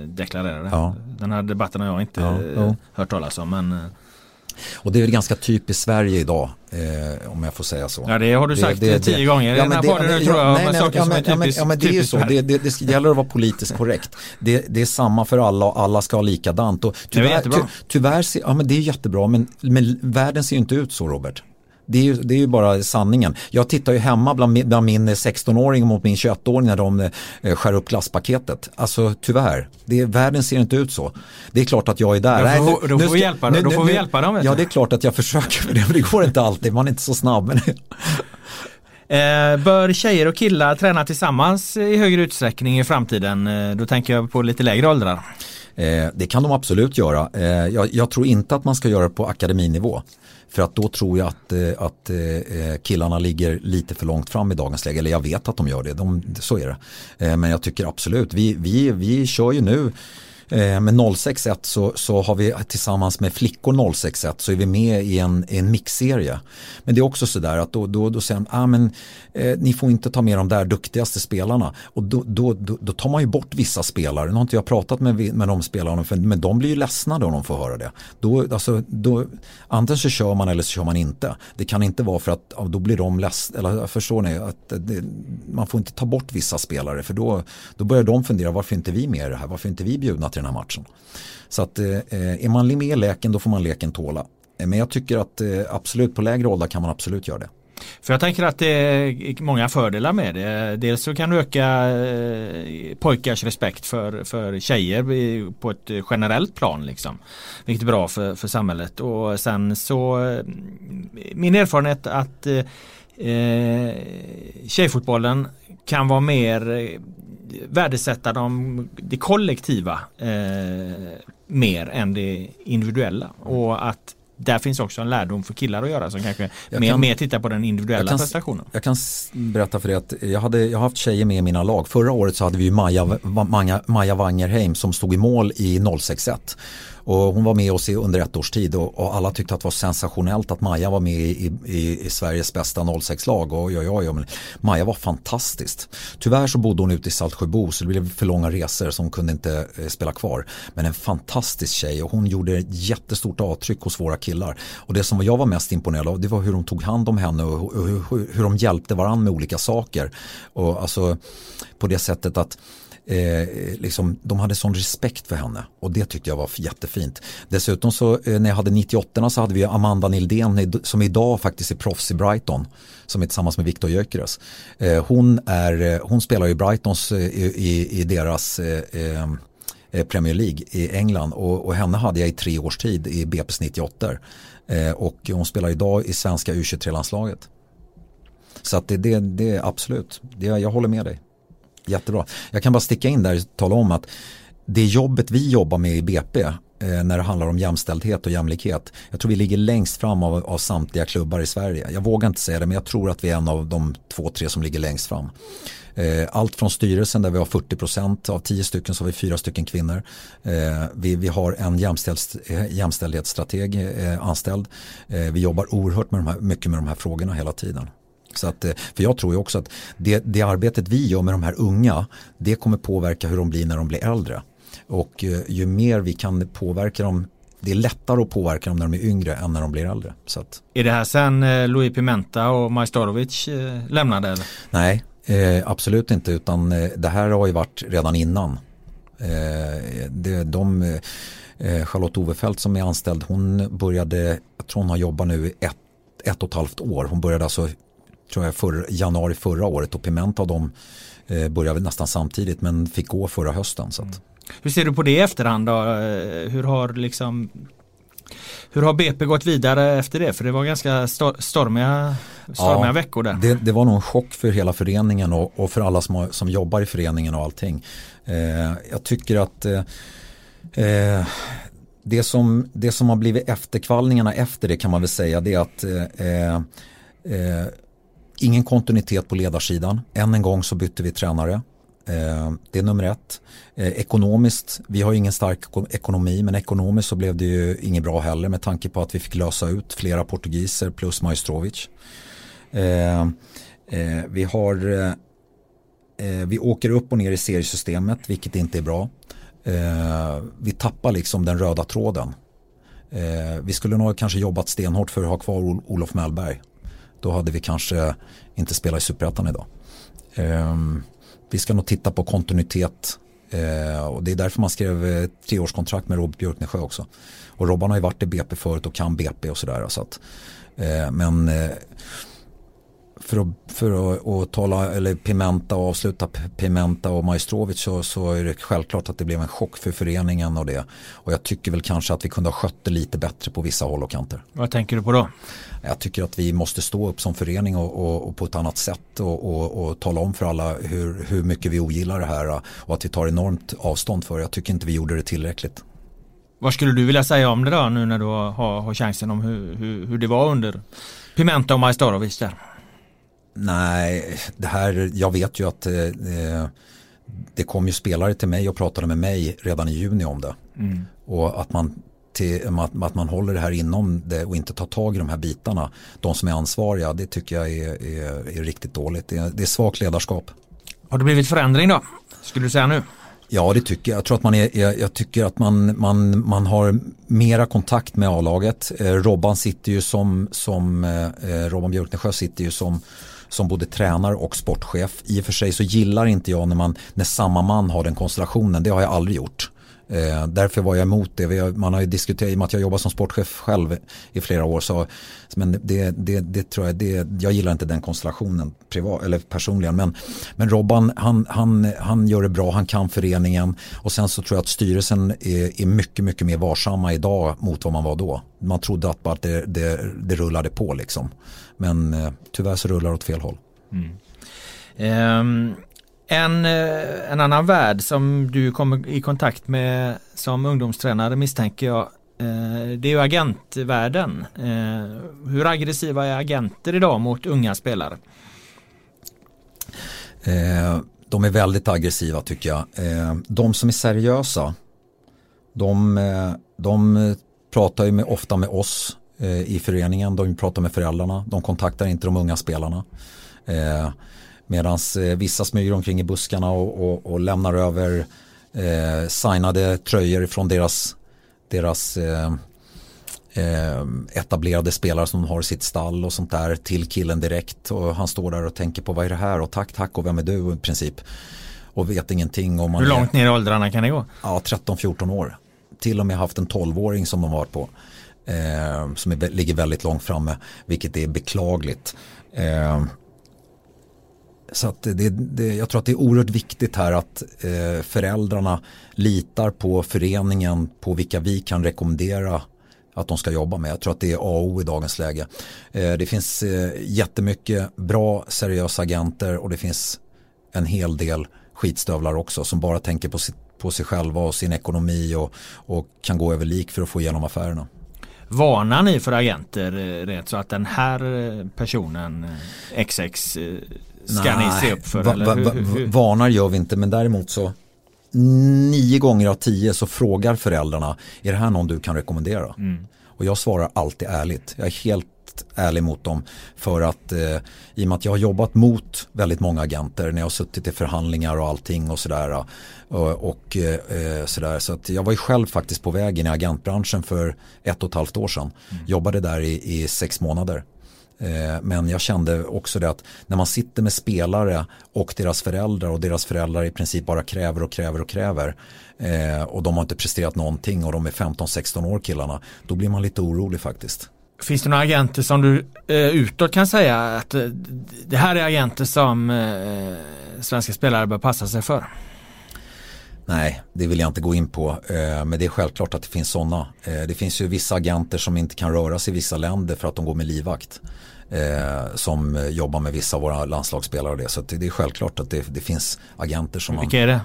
deklarerar det? Ja. Den här debatten har jag inte ja, hört talas om. Men... Och det är ganska typiskt Sverige idag, eh, om jag får säga så. Ja, det har du sagt det, det, tio det, gånger i ja, den här podden tror jag. Nej, nej, ja, men, typiskt, ja, men det är så, det, det, det gäller att vara politiskt korrekt. Det, det är samma för alla och alla ska ha likadant. Och tyvärr, ty, tyvärr, ja men det är jättebra, men, men världen ser ju inte ut så Robert. Det är, ju, det är ju bara sanningen. Jag tittar ju hemma bland, bland min 16-åring mot min 21-åring när de eh, skär upp glasspaketet. Alltså tyvärr, det, världen ser inte ut så. Det är klart att jag är där. Då får, då får, vi, hjälpa, nu, då får vi hjälpa dem. Ja, det är klart att jag försöker för det, men det går inte alltid. Man är inte så snabb. Men Eh, bör tjejer och killar träna tillsammans i högre utsträckning i framtiden? Eh, då tänker jag på lite lägre åldrar. Eh, det kan de absolut göra. Eh, jag, jag, tror inte att man ska göra det på akademinivå. För att då tror jag att, eh, att eh, eh, killarna ligger lite för långt fram i dagens läge. Eller jag vet att de gör det, de, så är det. Men jag tycker absolut, vi, vi, vi kör ju nu med 061 så, så har vi tillsammans med flickor 061 så är vi med i en, en mixserie. Men det är också sådär att då, då, då säger de, ah, men, eh, ni får inte ta med de där duktigaste spelarna. Och då, då, då, då, tar man ju bort vissa spelare. Nu har inte jag pratat med, med de spelarna, för, men de blir ju ledsna då de får höra det. Då, alltså, då, antingen så kör man eller så kör man inte. Det kan inte vara för att ja, då blir de ledsna, eller förstår ni, att det, man får inte ta bort vissa spelare för då, då börjar de fundera varför inte vi med i det här, varför inte vi bjudna till den här matchen. Så att eh, är man med i leken då får man leken tåla. Eh, men jag tycker att eh, absolut på lägre åldrar kan man absolut göra det. För jag tänker att det är många fördelar med det. Dels så kan du öka eh, pojkars respekt för, för tjejer på ett generellt plan. Liksom. Vilket är bra för, för samhället. Och sen så eh, min erfarenhet att eh, eh, tjejfotbollen kan vara mer värdesätta de, det kollektiva eh, mer än det individuella. Och att där finns också en lärdom för killar att göra som kanske mer, kan, mer tittar på den individuella jag kan, prestationen. Jag kan berätta för dig att jag, hade, jag har haft tjejer med i mina lag. Förra året så hade vi Maja, Maja, Maja Wangerheim som stod i mål i 061. Och hon var med oss i, under ett års tid och, och, alla tyckte att det var sensationellt att Maja var med i, i, i Sveriges bästa 06-lag. Och, ja, ja, ja, men Maja var fantastiskt. Tyvärr så bodde hon ute i Saltsjöbo så det blev för långa resor så hon kunde inte eh, spela kvar. Men en fantastisk tjej och hon gjorde ett jättestort avtryck hos våra killar. Och det som jag var mest imponerad av det var hur de tog hand om henne och, hur, hur, hur de hjälpte varandra med olika saker. Och alltså på det sättet att eh, liksom, de hade sån respekt för henne och det tyckte jag var jättefint. Dessutom så eh, när jag hade 98 så hade vi Amanda Nildén som idag faktiskt är proffs i Brighton som är tillsammans med Viktor Gyökeres. Eh, hon, är, eh, hon spelar i Brightons eh, i, i, i deras eh, eh, eh, Premier League i England och, och, henne hade jag i tre års tid i BP's 98 eh, och hon spelar idag i svenska U23-landslaget. Så att det, det, det är absolut, det, jag håller med dig. Jättebra. Jag kan bara sticka in där och tala om att det jobbet vi jobbar med i BP eh, när det handlar om jämställdhet och jämlikhet. Jag tror vi ligger längst fram av, av samtliga klubbar i Sverige. Jag vågar inte säga det men jag tror att vi är en av de två, tre som ligger längst fram. Eh, allt från styrelsen där vi har 40% av 10 stycken så har vi fyra stycken kvinnor. Eh, vi, vi har en jämställd, eh, jämställdhetsstrateg eh, anställd. Vi jobbar oerhört med de här, mycket med de här frågorna hela tiden. Så att, eh, för jag tror ju också att det, det arbetet vi gör med de här unga det kommer påverka hur de blir när de blir äldre. Och eh, ju mer vi kan påverka dem det är lättare att påverka dem när de är yngre än när de blir äldre. Så att. Är det här sen eh, Louis Pimenta och Majstorovic lämnade? Eller? Nej, eh, absolut inte utan det här har ju varit redan innan. Det, de, Charlotte Ovefelt som är anställd hon började, jag tror hon har jobbat nu ett, ett och ett halvt år. Hon började alltså tror jag för, januari förra året och Pimenta de eh, började nästan samtidigt men fick gå förra hösten. Så att. Hur ser du på det i efterhand då? Eh, hur har liksom hur har BP gått vidare efter det? För det var ganska stormiga, stormiga ja, veckor där. Det, det, var nog en chock för hela föreningen och, och för alla som, har, som jobbar i föreningen och allting. Eh, jag tycker att eh, eh, det, som, det som har blivit efterkvallningarna efter det kan man väl säga det är att Eh, ingen kontinuitet på ledarsidan. Än en gång så bytte vi tränare. Eh, det är nummer ett. Eh, ekonomiskt, vi har ingen stark ekonomi men ekonomiskt så blev det ju inget bra heller med tanke på att vi fick lösa ut flera portugiser plus Majstrovic. Eh, eh, vi har eh, eh vi åker upp och ner i seriesystemet vilket inte är bra. Eh, vi tappar liksom den röda tråden. Eh, vi skulle nog kanske jobbat stenhårt för att ha kvar Olof Mellberg. Då hade vi kanske inte spelat i Superettan idag. Ehm, vi ska nog titta på kontinuitet eh, och det är därför man skrev eh, treårskontrakt med Robert Björknesjö också. Och Robban har ju varit i BP förut och kan BP och sådär. Så eh, men för att, för att, att tala, eller Pimenta och avsluta Pimenta och Majstrovic så, så är det självklart att det blev en chock för föreningen och det. Och jag tycker väl kanske att vi kunde ha skött det lite bättre på vissa håll och kanter. Vad tänker du på då? Jag tycker att vi måste stå upp som förening och, och, och på ett annat sätt och, och, tala om för alla hur, hur mycket vi ogillar det här och att vi tar enormt avstånd för det. Jag tycker inte vi gjorde det tillräckligt. Vad skulle du vilja säga om det då nu när du har, har chansen om hur, hur, hur det var under Pimenta och Majstorovic där? Nej, det här, jag vet ju att eh, det kom ju spelare till mig och pratade med mig redan i juni om det. Mm. Och att man, till, att, man håller det här inom det och inte tar tag i de här bitarna. De som är ansvariga, det tycker jag är, är, är riktigt dåligt. Det är, det är svagt ledarskap. Har det blivit förändring då? Skulle du säga nu? Ja, det tycker jag. Jag tror att man är, jag tycker att man, man, man har mera kontakt med A-laget. Eh, Robban sitter ju som, som eh, eh Robban Björknesjö sitter ju som som både tränare och sportchef. I och för sig så gillar inte jag när, man, när samma man har den konstellationen. Det har jag aldrig gjort. Eh, därför var jag emot det. Har, man har ju diskuterat, i och med att jag jobbar som sportchef själv i flera år. Så, men det, det, det tror jag, det, jag gillar inte den konstellationen privat, eller personligen. Men, men Robban, han, han, han gör det bra, han kan föreningen. Och sen så tror jag att styrelsen är, är mycket, mycket mer varsamma idag mot vad man var då. Man trodde att bara det, det, det rullade på liksom. Men eh, tyvärr så rullar det åt fel håll. Mm. Um, en, eh, en annan värld som du kommer i kontakt med som ungdomstränare misstänker jag eh, det är ju agentvärlden. Eh, hur aggressiva är agenter idag mot unga spelare? De är väldigt aggressiva tycker jag. De som är seriösa de, de pratar ju med, ofta med oss i föreningen, de pratar med föräldrarna, de kontaktar inte de unga spelarna. Medan eh, vissa smyger omkring i buskarna och, och, och lämnar över eh, signade tröjor från deras, deras eh, eh, etablerade spelare som de har i sitt stall och sånt där till killen direkt. Och han står där och tänker på vad är det här och tack tack och vem är du i princip. Och vet ingenting om man Hur långt är, ner i åldrarna kan det gå? Ja, 13-14 år. Till och med haft en 12-åring som de har varit på. Eh, som är, ligger väldigt långt framme, vilket är beklagligt. Eh, så att det, det, jag tror att det är oerhört viktigt här att eh, föräldrarna litar på föreningen på vilka vi kan rekommendera att de ska jobba med. Jag tror att det är A och O i dagens läge. Eh, det finns eh, jättemycket bra seriösa agenter och det finns en hel del skitstövlar också som bara tänker på, sitt, på sig själva och sin ekonomi och, och kan gå över lik för att få igenom affärerna. Varnar ni för agenter eh, rätt så att den här eh, personen eh, XX ska Nej, ni se upp för? Va, va, va, varnar gör vi inte men däremot så nio gånger av tio så frågar föräldrarna är det här någon du kan rekommendera? Mm. Och jag svarar alltid ärligt. Jag är helt ärlig mot dem för att eh, i och med att jag har jobbat mot väldigt många agenter när jag har suttit i förhandlingar och allting och sådär. Och, och eh, sådär. Så att jag var ju själv faktiskt på väg in i agentbranschen för ett och ett halvt år sedan. Mm. Jobbade där i, i sex månader. Eh, men jag kände också det att när man sitter med spelare och deras föräldrar och deras föräldrar i princip bara kräver och kräver och kräver eh, och de har inte presterat någonting och de är 15-16 år killarna då blir man lite orolig faktiskt. Finns det några agenter som du eh, utåt kan säga att eh, det här är agenter som eh, svenska spelare bör passa sig för? Nej, det vill jag inte gå in på. Eh, men det är självklart att det finns sådana. Eh, det finns ju vissa agenter som inte kan röra sig i vissa länder för att de går med livvakt. Eh, som jobbar med vissa av våra landslagsspelare och det. Så det är självklart att det, det finns agenter som Vilka man... är det?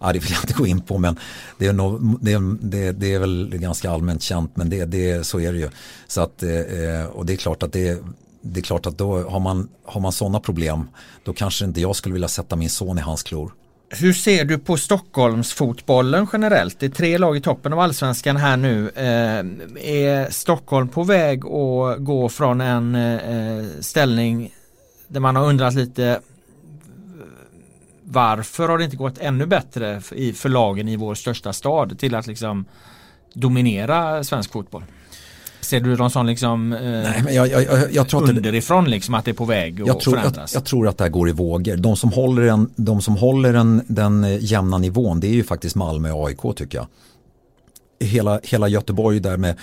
Ja, det vill jag inte gå in på men det är, nog, det, det, det är väl ganska allmänt känt men det, det, så är det ju. Så att, och det är klart att det det är klart att då har man, har man sådana problem då kanske inte jag skulle vilja sätta min son i hans klor. Hur ser du på Stockholmsfotbollen generellt? Det är tre lag i toppen av allsvenskan här nu. Eh, är Stockholm på väg att gå från en eh, ställning där man har undrat lite eh, varför har det inte gått ännu bättre för lagen i vår största stad till att liksom dominera svensk fotboll? Ser du någon sån liksom eh, Nej, men jag, jag, jag tror underifrån det, liksom att det är på väg att tror, förändras? Jag, tror att det här går i vågor. De som håller, en, de som håller en, den eh, jämna nivån det är ju faktiskt Malmö och AIK tycker jag. Hela, hela Göteborg där med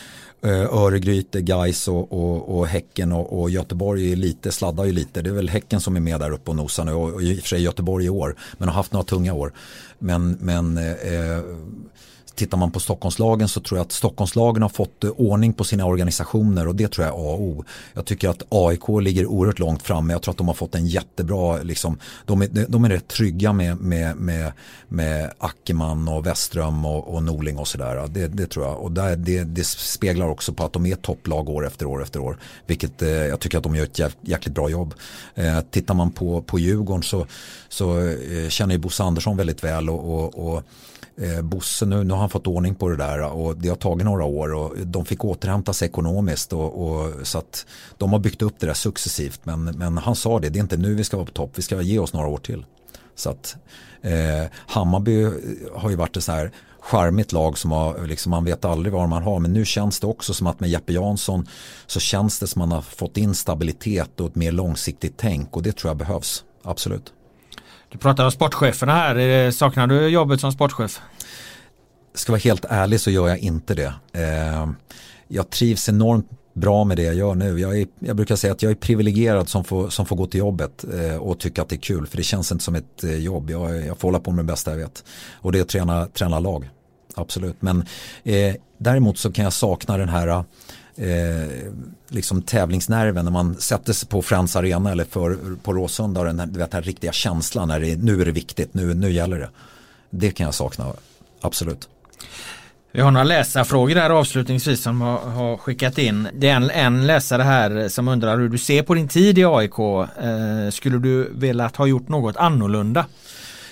eh, Öregryte, Gais och, och, och, Häcken och, och, Göteborg är lite, sladdar ju lite. Det är väl Häcken som är med där uppe och nosar nu och, och i och för sig Göteborg i år. Men har haft några tunga år. Men, men eh, tittar man på Stockholmslagen så tror jag att Stockholmslagen har fått eh, ordning på sina organisationer och det tror jag är A och O. Jag tycker att AIK ligger oerhört långt framme. Jag tror att de har fått en jättebra, liksom, de, är, de är rätt trygga med, med, med, med Ackerman och Westström och, och Norling och sådär. Det, det tror jag. Och där, det, det speglar också på att de är topplag år efter år efter år. Vilket eh, jag tycker att de gör ett jäkligt bra jobb. Eh, tittar man på, på Djurgården så, så eh, känner ju Bosse Andersson väldigt väl och, och, och eh, Bosse nu, nu har han fått ordning på det där och det har tagit några år och de fick återhämta sig ekonomiskt och, och, så att de har byggt upp det där successivt men, men han sa det, det är inte nu vi ska vara på topp, vi ska ge oss några år till. Så att eh, Hammarby har ju varit ett så här charmigt lag som har, liksom, man vet aldrig vad man har men nu känns det också som att med Jeppe Jansson så känns det som att man har fått in stabilitet och ett mer långsiktigt tänk och det tror jag behövs, absolut. Du pratar om sportcheferna här. Saknar du jobbet som sportchef? Ska vara helt ärlig så gör jag inte det. Ehm, jag trivs enormt bra med det jag gör nu. Jag, är, jag brukar säga att jag är privilegierad som får, som får gå till jobbet eh, och tycka att det är kul. För det känns inte som ett eh, jobb. Jag, jag får hålla på med det bästa jag vet. Och det är att träna, träna lag. Absolut. Men eh, däremot så kan jag sakna den här eh, liksom tävlingsnerven när man sätter sig på Friends Arena eller för, på Råsunda och den här, vet, den här riktiga känslan när det, nu är det viktigt, nu, nu gäller det. Det kan jag sakna, absolut. Vi har några läsarfrågor här avslutningsvis som har, har, skickat in. Det är en, en, läsare här som undrar hur du ser på din tid i AIK. Eh, skulle du velat ha gjort något annorlunda?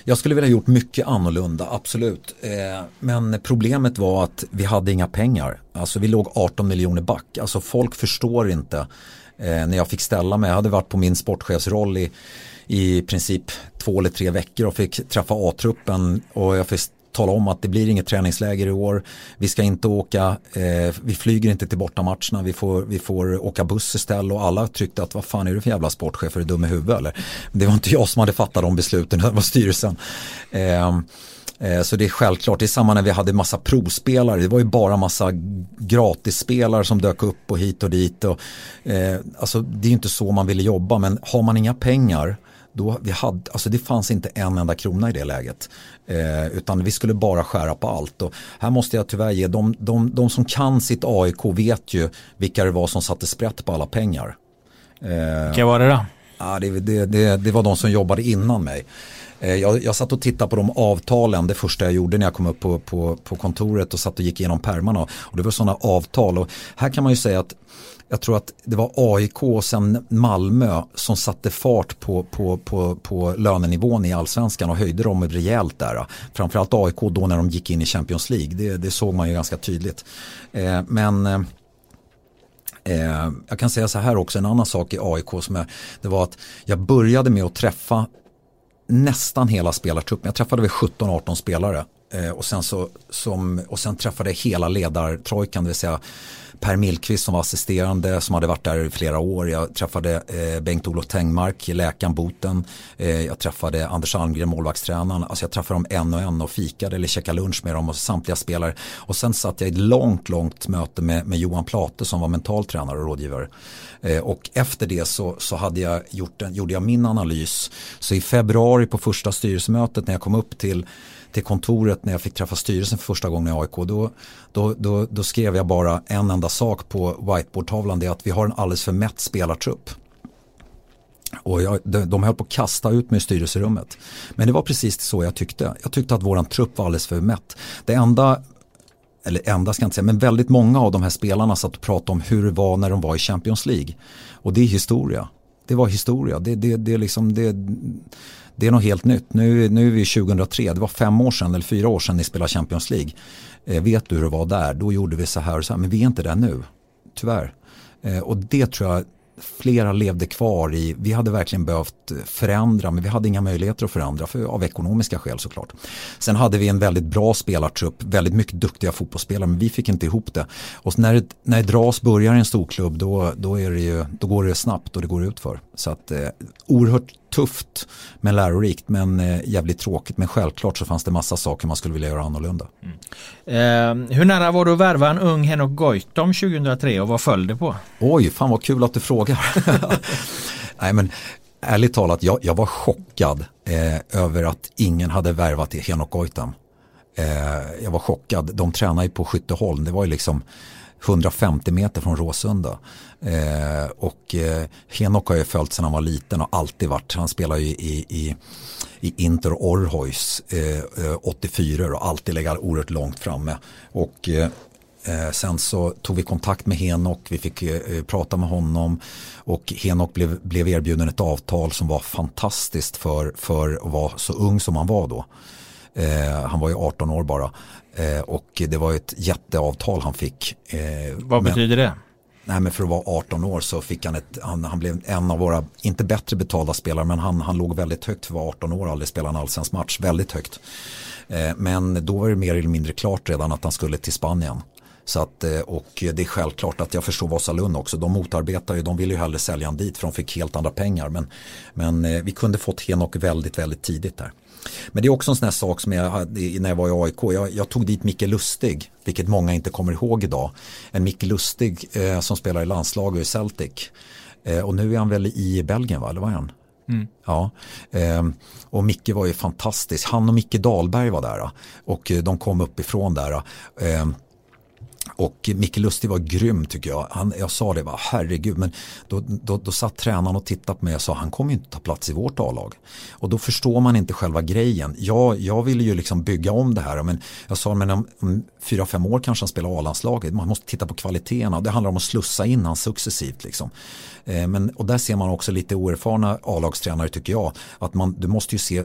Jag skulle vilja gjort mycket annorlunda, absolut. Eh, men problemet var att vi hade inga pengar. Alltså vi låg 18 miljoner back. Alltså folk förstår inte eh, när jag fick ställa mig. Jag hade varit på min sportchefsroll i, i princip två eller tre veckor och fick träffa A-truppen och jag fick tala om att det blir inget träningsläger i år. Vi ska inte åka, eh, vi flyger inte till bortamatcherna, vi får, vi får åka buss istället och alla tyckte att vad fan är du för jävla sportchef, är du dum i huvudet eller? Det var inte jag som hade fattat de besluten, det var styrelsen. Eh, eh, så det är självklart, det är samma när vi hade massa provspelare, det var ju bara massa gratisspelare som dök upp och hit och dit. Och, eh, alltså det är ju inte så man ville jobba men har man inga pengar då vi hade, alltså det fanns inte en enda krona i det läget. Eh, utan vi skulle bara skära på allt. Och här måste jag tyvärr ge, de, de, de som kan sitt AIK vet ju vilka det var som satte sprätt på alla pengar. Eh, vilka var det då? Ja, det, det, det, det var de som jobbade innan mig. Eh, jag, jag satt och tittade på de avtalen, det första jag gjorde när jag kom upp på, på, på kontoret och satt och gick igenom pärmarna. Och det var sådana avtal och här kan man ju säga att jag tror att det var AIK och sen Malmö som satte fart på, på, på, på lönenivån i allsvenskan och höjde dem rejält där. Framförallt AIK då när de gick in i Champions League, det, det såg man ju ganska tydligt. Eh, men eh, eh jag kan säga så här också, en annan sak i AIK som är, det var att jag började med att träffa nästan hela spelartruppen. Jag träffade väl 17-18 spelare eh, och, sen så, som, och sen träffade jag hela ledartrojkan, det vill säga Per Millqvist som var assisterande som hade varit där i flera år. Jag träffade eh, Bengt-Olof Tengmark, läkaren Boten. Eh, jag träffade Anders Almgren, målvaktstränaren. Alltså jag träffade dem en och en och fikade eller käkade lunch med dem och samtliga spelare. Och sen satt jag i ett långt, långt möte med, med Johan Plate som var mental tränare och rådgivare. Eh, och efter det så, så hade jag gjort en, gjorde jag min analys. Så i februari på första styrelsemötet när jag kom upp till till kontoret när jag fick träffa styrelsen för första gången i AIK då, då, då, då skrev jag bara en enda sak på whiteboardtavlan det är att vi har en alldeles för mätt spelartrupp. Och jag, de, de höll på att kasta ut mig i styrelserummet. Men det var precis så jag tyckte. Jag tyckte att våran trupp var alldeles för mätt. Det enda eller enda ska jag inte säga, men väldigt många av de här spelarna satt och pratade om hur det var när de var i Champions League. Och det är historia. Det var historia. Det, det, det, liksom, det, det är något helt nytt. Nu, nu är vi 2003, det var fem år sedan eller fyra år sedan ni spelade Champions League. Eh, vet du hur det var där? Då gjorde vi så här och så här, men vi är inte där nu. Tyvärr. Eh, och det tror jag flera levde kvar i, vi hade verkligen behövt förändra men vi hade inga möjligheter att förändra för, av ekonomiska skäl såklart. Sen hade vi en väldigt bra spelartrupp, väldigt mycket duktiga fotbollsspelare men vi fick inte ihop det. Och när det, när det dras börjar i en storklubb då, då, är det ju, då går det snabbt och det går ut för. Så att eh, oerhört tufft men lärorikt men eh, jävligt tråkigt men självklart så fanns det massa saker man skulle vilja göra annorlunda. Mm. Eh, hur nära var du att värva en ung Henok Goitom 2003 och vad föll det på? Oj, fan vad kul att du frågar. Nej men ärligt talat, jag, jag var chockad eh, över att ingen hade värvat Henok Goitom. Eh, jag var chockad, de tränade ju på Skytteholm, det var ju liksom 150 meter från Råsunda. Eh, och eh, Henok har jag följt sedan han var liten och alltid varit, han spelar ju i, i, i Inter Orhois eh, 84 och alltid legat oerhört långt framme. Och eh, eh, sen så tog vi kontakt med Henok, vi fick eh, prata med honom och Henok blev, blev erbjuden ett avtal som var fantastiskt för, för att vara så ung som han var då. Eh, han var ju 18 år bara. Eh, och det var ett jätteavtal han fick. Eh, Vad men, betyder det? Nej men för att vara 18 år så fick han ett, han, han blev en av våra, inte bättre betalda spelare men han, han låg väldigt högt för att vara 18 år och aldrig spela en allsvensk match, väldigt högt. Eh, men då var det mer eller mindre klart redan att han skulle till Spanien. Så att, och det är självklart att jag förstår Vasalund också. De motarbetar ju, de vill ju hellre sälja en dit för de fick helt andra pengar. Men, men vi kunde fått Henok väldigt, väldigt tidigt där. Men det är också en sån här sak som jag hade när jag var i AIK. Jag, jag tog dit Micke Lustig, vilket många inte kommer ihåg idag. En Micke Lustig eh, som spelar i landslaget i Celtic. Eh, och nu är han väl i Belgien va, eller vad är han? Mm. Ja, eh, och Micke var ju fantastisk. Han och Micke Dahlberg var där och eh, de kom uppifrån där. Och Micke Lustig var grym tycker jag. Han, jag sa det, bara, herregud, men då, då, då satt tränaren och tittade på mig och sa han kommer inte ta plats i vårt A-lag. Och då förstår man inte själva grejen. Jag, jag ville ju liksom bygga om det här, men jag sa men om, om fyra, fem år kanske han spelar A-landslaget. Man måste titta på kvaliteterna. Det handlar om att slussa in han successivt. Liksom. Eh, men, och där ser man också lite oerfarna A-lagstränare tycker jag. Att man, du måste ju se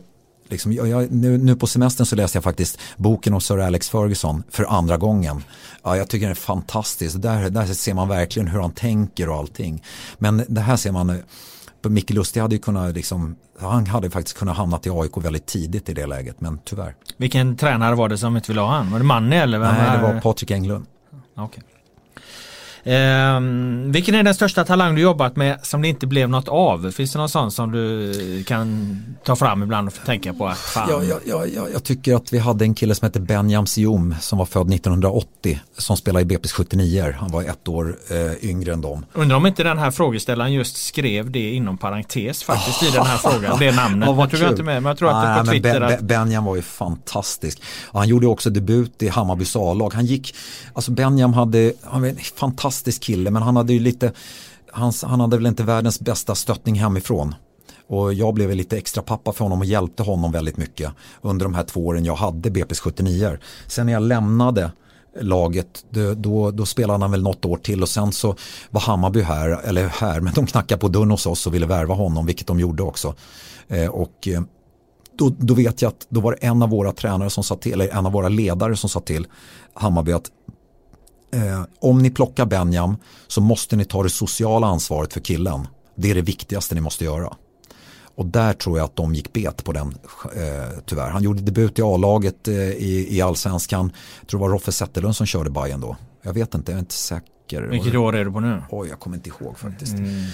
Liksom, jag, jag, nu, nu, på semestern så läste jag faktiskt boken om Sir Alex Ferguson för andra gången. Ja, jag tycker den är fantastisk. Där, där ser man verkligen hur han tänker och allting. Men det här ser man Micke Lustig hade ju kunnat liksom, han hade faktiskt kunnat hamnat i AIK väldigt tidigt i det läget men tyvärr. Vilken tränare var det som inte ville ha han? Var det Manne eller? Vem Nej, det var Patrik Englund. Okay. Eh, vilken är den största talang du jobbat med som det inte blev något av? Finns det någon sån som du kan ta fram ibland och tänka på? Att fan. Ja, ja, ja, ja, jag tycker att vi hade en kille som hette Benjam Siom som var född 1980 som spelade i BP's 79 Han var ett år eh, yngre än dem. Undrar om inte den här frågeställaren just skrev det inom parentes faktiskt oh. i den här frågan. Det namnet. Ja, jag tror jag inte med men jag tror att det på Twitter. Ben, ben, Benjam var ju fantastisk. Han gjorde också debut i Hammarbys A-lag. Han gick, alltså Benjam hade, han var en fantastisk fantastisk kille men han hade ju lite, han, han hade väl inte världens bästa stöttning hemifrån. Och jag blev lite extra pappa för honom och hjälpte honom väldigt mycket under de här två åren jag hade BP's 79 Sen när jag lämnade laget, då, då, spelade han väl något år till och sen så var Hammarby här, eller här, men de knackade på dörren hos oss och ville värva honom, vilket de gjorde också. Eh, och eh, då, då, vet jag att då var det en av våra tränare som sa till, eller en av våra ledare som sa till Hammarby att eh, om ni plockar Benjam så måste ni ta det sociala ansvaret för killen. Det är det viktigaste ni måste göra. Och där tror jag att de gick bet på den eh, tyvärr. Han gjorde debut i A-laget eh, i, i allsvenskan. Jag tror det var Roffe Zetterlund som körde Bayern då. Jag vet inte, jag är inte säker. Vilket år är du på nu? Oj, jag kommer inte ihåg faktiskt. Mm.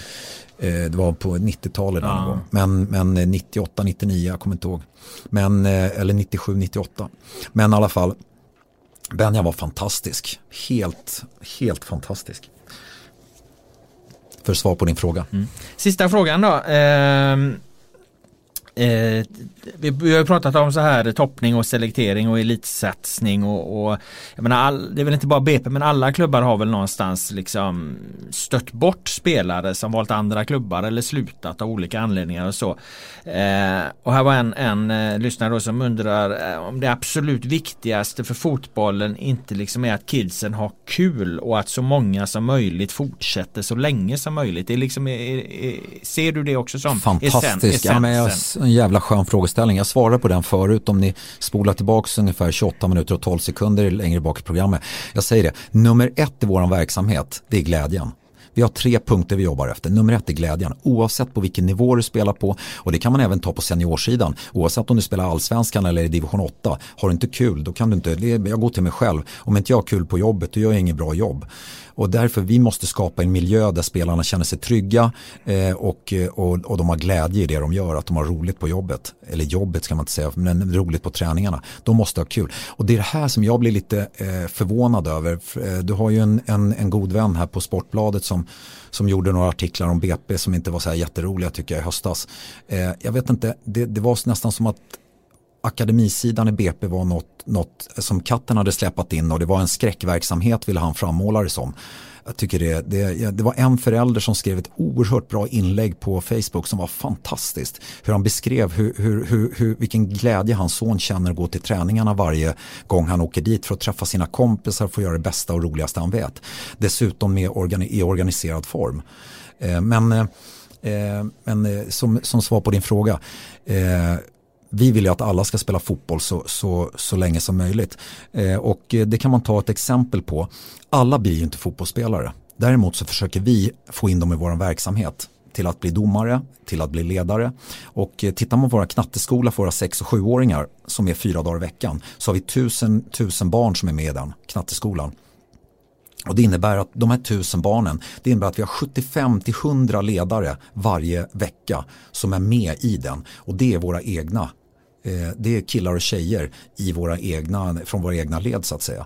Eh, det var på 90-talet ja. Men, men 98, 99, jag kommer inte ihåg. Men, eh, eller 97, 98. Men i alla fall, Benja var fantastisk. Helt, helt fantastisk. För svar på din fråga. Mm. Sista frågan då. Eh, Eh, vi, vi har ju pratat om så här toppning och selektering och elitsatsning och, och jag menar all, det är väl inte bara BP men alla klubbar har väl någonstans liksom stött bort spelare som valt andra klubbar eller slutat av olika anledningar och så. Eh, och här var en, en eh, lyssnare då som undrar eh, om det absolut viktigaste för fotbollen inte liksom är att kidsen har kul och att så många som möjligt fortsätter så länge som möjligt. Det är liksom, är, är, ser du det också som Fantastiskt, ja, men jag, en jävla skön frågeställning. Jag svarade på den förut om ni spolar tillbaka ungefär 28 minuter och 12 sekunder längre bak i programmet. Jag säger det, nummer ett i vår verksamhet, det är glädjen. Vi har tre punkter vi jobbar efter. Nummer ett är glädjen. Oavsett på vilken nivå du spelar på och det kan man även ta på seniorsidan. Oavsett om du spelar allsvenskan eller i division 8. Har du inte kul då kan du inte, jag går till mig själv. Om inte jag har kul på jobbet då gör jag inget bra jobb. Och därför vi måste skapa en miljö där spelarna känner sig trygga eh, och, eh, och, och de har glädje i det de gör, att de har roligt på jobbet. Eller jobbet ska man inte säga, men roligt på träningarna. De måste ha kul. Och det är det här som jag blir lite eh, förvånad över. Eh, du har ju en, en, en god vän här på Sportbladet som som gjorde några artiklar om BP som inte var så här jätteroliga tycker jag i höstas. Eh, jag vet inte, det, det var nästan som att akademisidan i BP var något, något som katten hade släpat in och det var en skräckverksamhet ville han frammåla det som. Jag tycker det, det, det var en förälder som skrev ett oerhört bra inlägg på Facebook som var fantastiskt. Hur han beskrev hur, hur, hur, hur, vilken glädje hans son känner att gå till träningarna varje gång han åker dit för att träffa sina kompisar och få göra det bästa och roligaste han vet. Dessutom med organi i organiserad form. Eh, men eh, eh men eh, som, som svar på din fråga eh, vi vill ju att alla ska spela fotboll så, så, så länge som möjligt. Eh, och eh, det kan man ta ett exempel på. Alla blir ju inte fotbollsspelare. Däremot så försöker vi få in dem i vår verksamhet till att bli domare, till att bli ledare. Och eh, tittar man på våra knatteskola för våra 6 och 7-åringar som är fyra dagar i veckan så har vi tusen, tusen barn som är med i den knatteskolan. Och det innebär att de här tusen barnen, det innebär att vi har 75-100 ledare varje vecka som är med i den. Och det är våra egna, Eh, det är killar och tjejer i våra egna, från våra egna led så att säga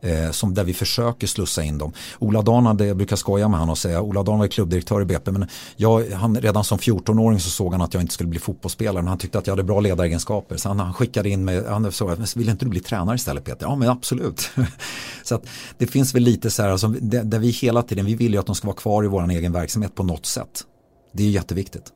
eh, som där vi försöker slussa in dem. Ola Dan hade, jag brukar skoja med honom och säga, Ola Dan var klubbdirektör i BP men jag, han, redan som 14-åring så såg han att jag inte skulle bli fotbollsspelare men han tyckte att jag hade bra ledaregenskaper så han, han skickade in mig, han sa, vill inte du bli tränare istället Peter? Ja men absolut. så att det finns väl lite så här, alltså, där, där vi hela tiden, vi vill ju att de ska vara kvar i vår egen verksamhet på något sätt. Det är jätteviktigt.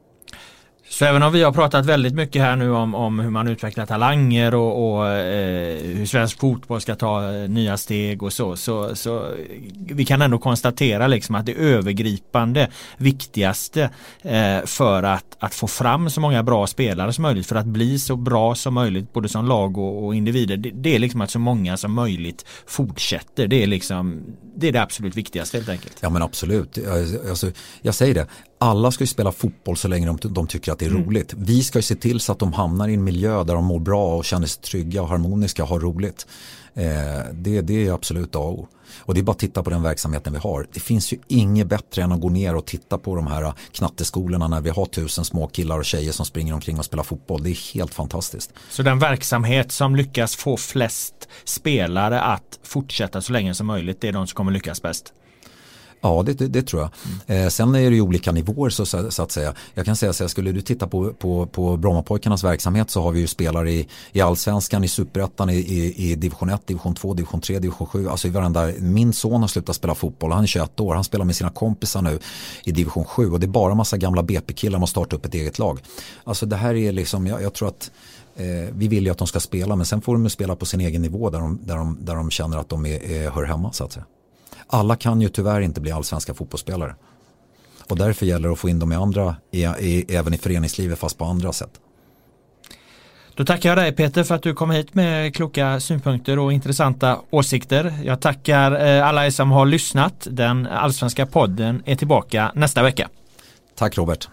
Så även om vi har pratat väldigt mycket här nu om, om hur man utvecklar talanger och, och eh, hur svensk fotboll ska ta eh, nya steg och så, så, så vi kan ändå konstatera liksom att det övergripande viktigaste eh, för att, att få fram så många bra spelare som möjligt för att bli så bra som möjligt både som lag och, och individer det, det, är liksom att så många som möjligt fortsätter. Det är liksom det är det absolut viktigaste helt enkelt. Ja men absolut, alltså, jag säger det alla ska ju spela fotboll så länge de, de tycker att det är mm. roligt. Vi ska ju se till så att de hamnar i en miljö där de mår bra och känner sig trygga och harmoniska och har roligt. Eh, det, det är absolut A och O. Och det är bara att titta på den verksamheten vi har. Det finns ju inget bättre än att gå ner och titta på de här knatteskolorna när vi har tusen små killar och tjejer som springer omkring och spelar fotboll. Det är helt fantastiskt. Så den verksamhet som lyckas få flest spelare att fortsätta så länge som möjligt, det är de som kommer lyckas bäst? Ja, det, det, det tror jag. Mm. Eh, sen är det ju olika nivåer så, så, så, att säga. Jag kan säga så här, skulle du titta på, på, på Brommapojkarnas verksamhet så har vi ju spelare i, i allsvenskan, i superettan, i, i, i division 1, division 2, division 3, division 7. Alltså i varenda, min son har slutat spela fotboll, han är 21 år, han spelar med sina kompisar nu i division 7 och det är bara massa gamla BP-killar som har startat upp ett eget lag. Alltså det här är liksom, jag, jag tror att eh, vi vill ju att de ska spela men sen får de spela på sin egen nivå där de, där de, där de känner att de är, är, hör hemma så att säga alla kan ju tyvärr inte bli allsvenska fotbollsspelare. Och därför gäller det att få in dem i andra, i, i, även i föreningslivet fast på andra sätt. Då tackar jag dig Peter för att du kom hit med kloka synpunkter och intressanta åsikter. Jag tackar eh, alla er som har lyssnat. Den allsvenska podden är tillbaka nästa vecka. Tack Robert.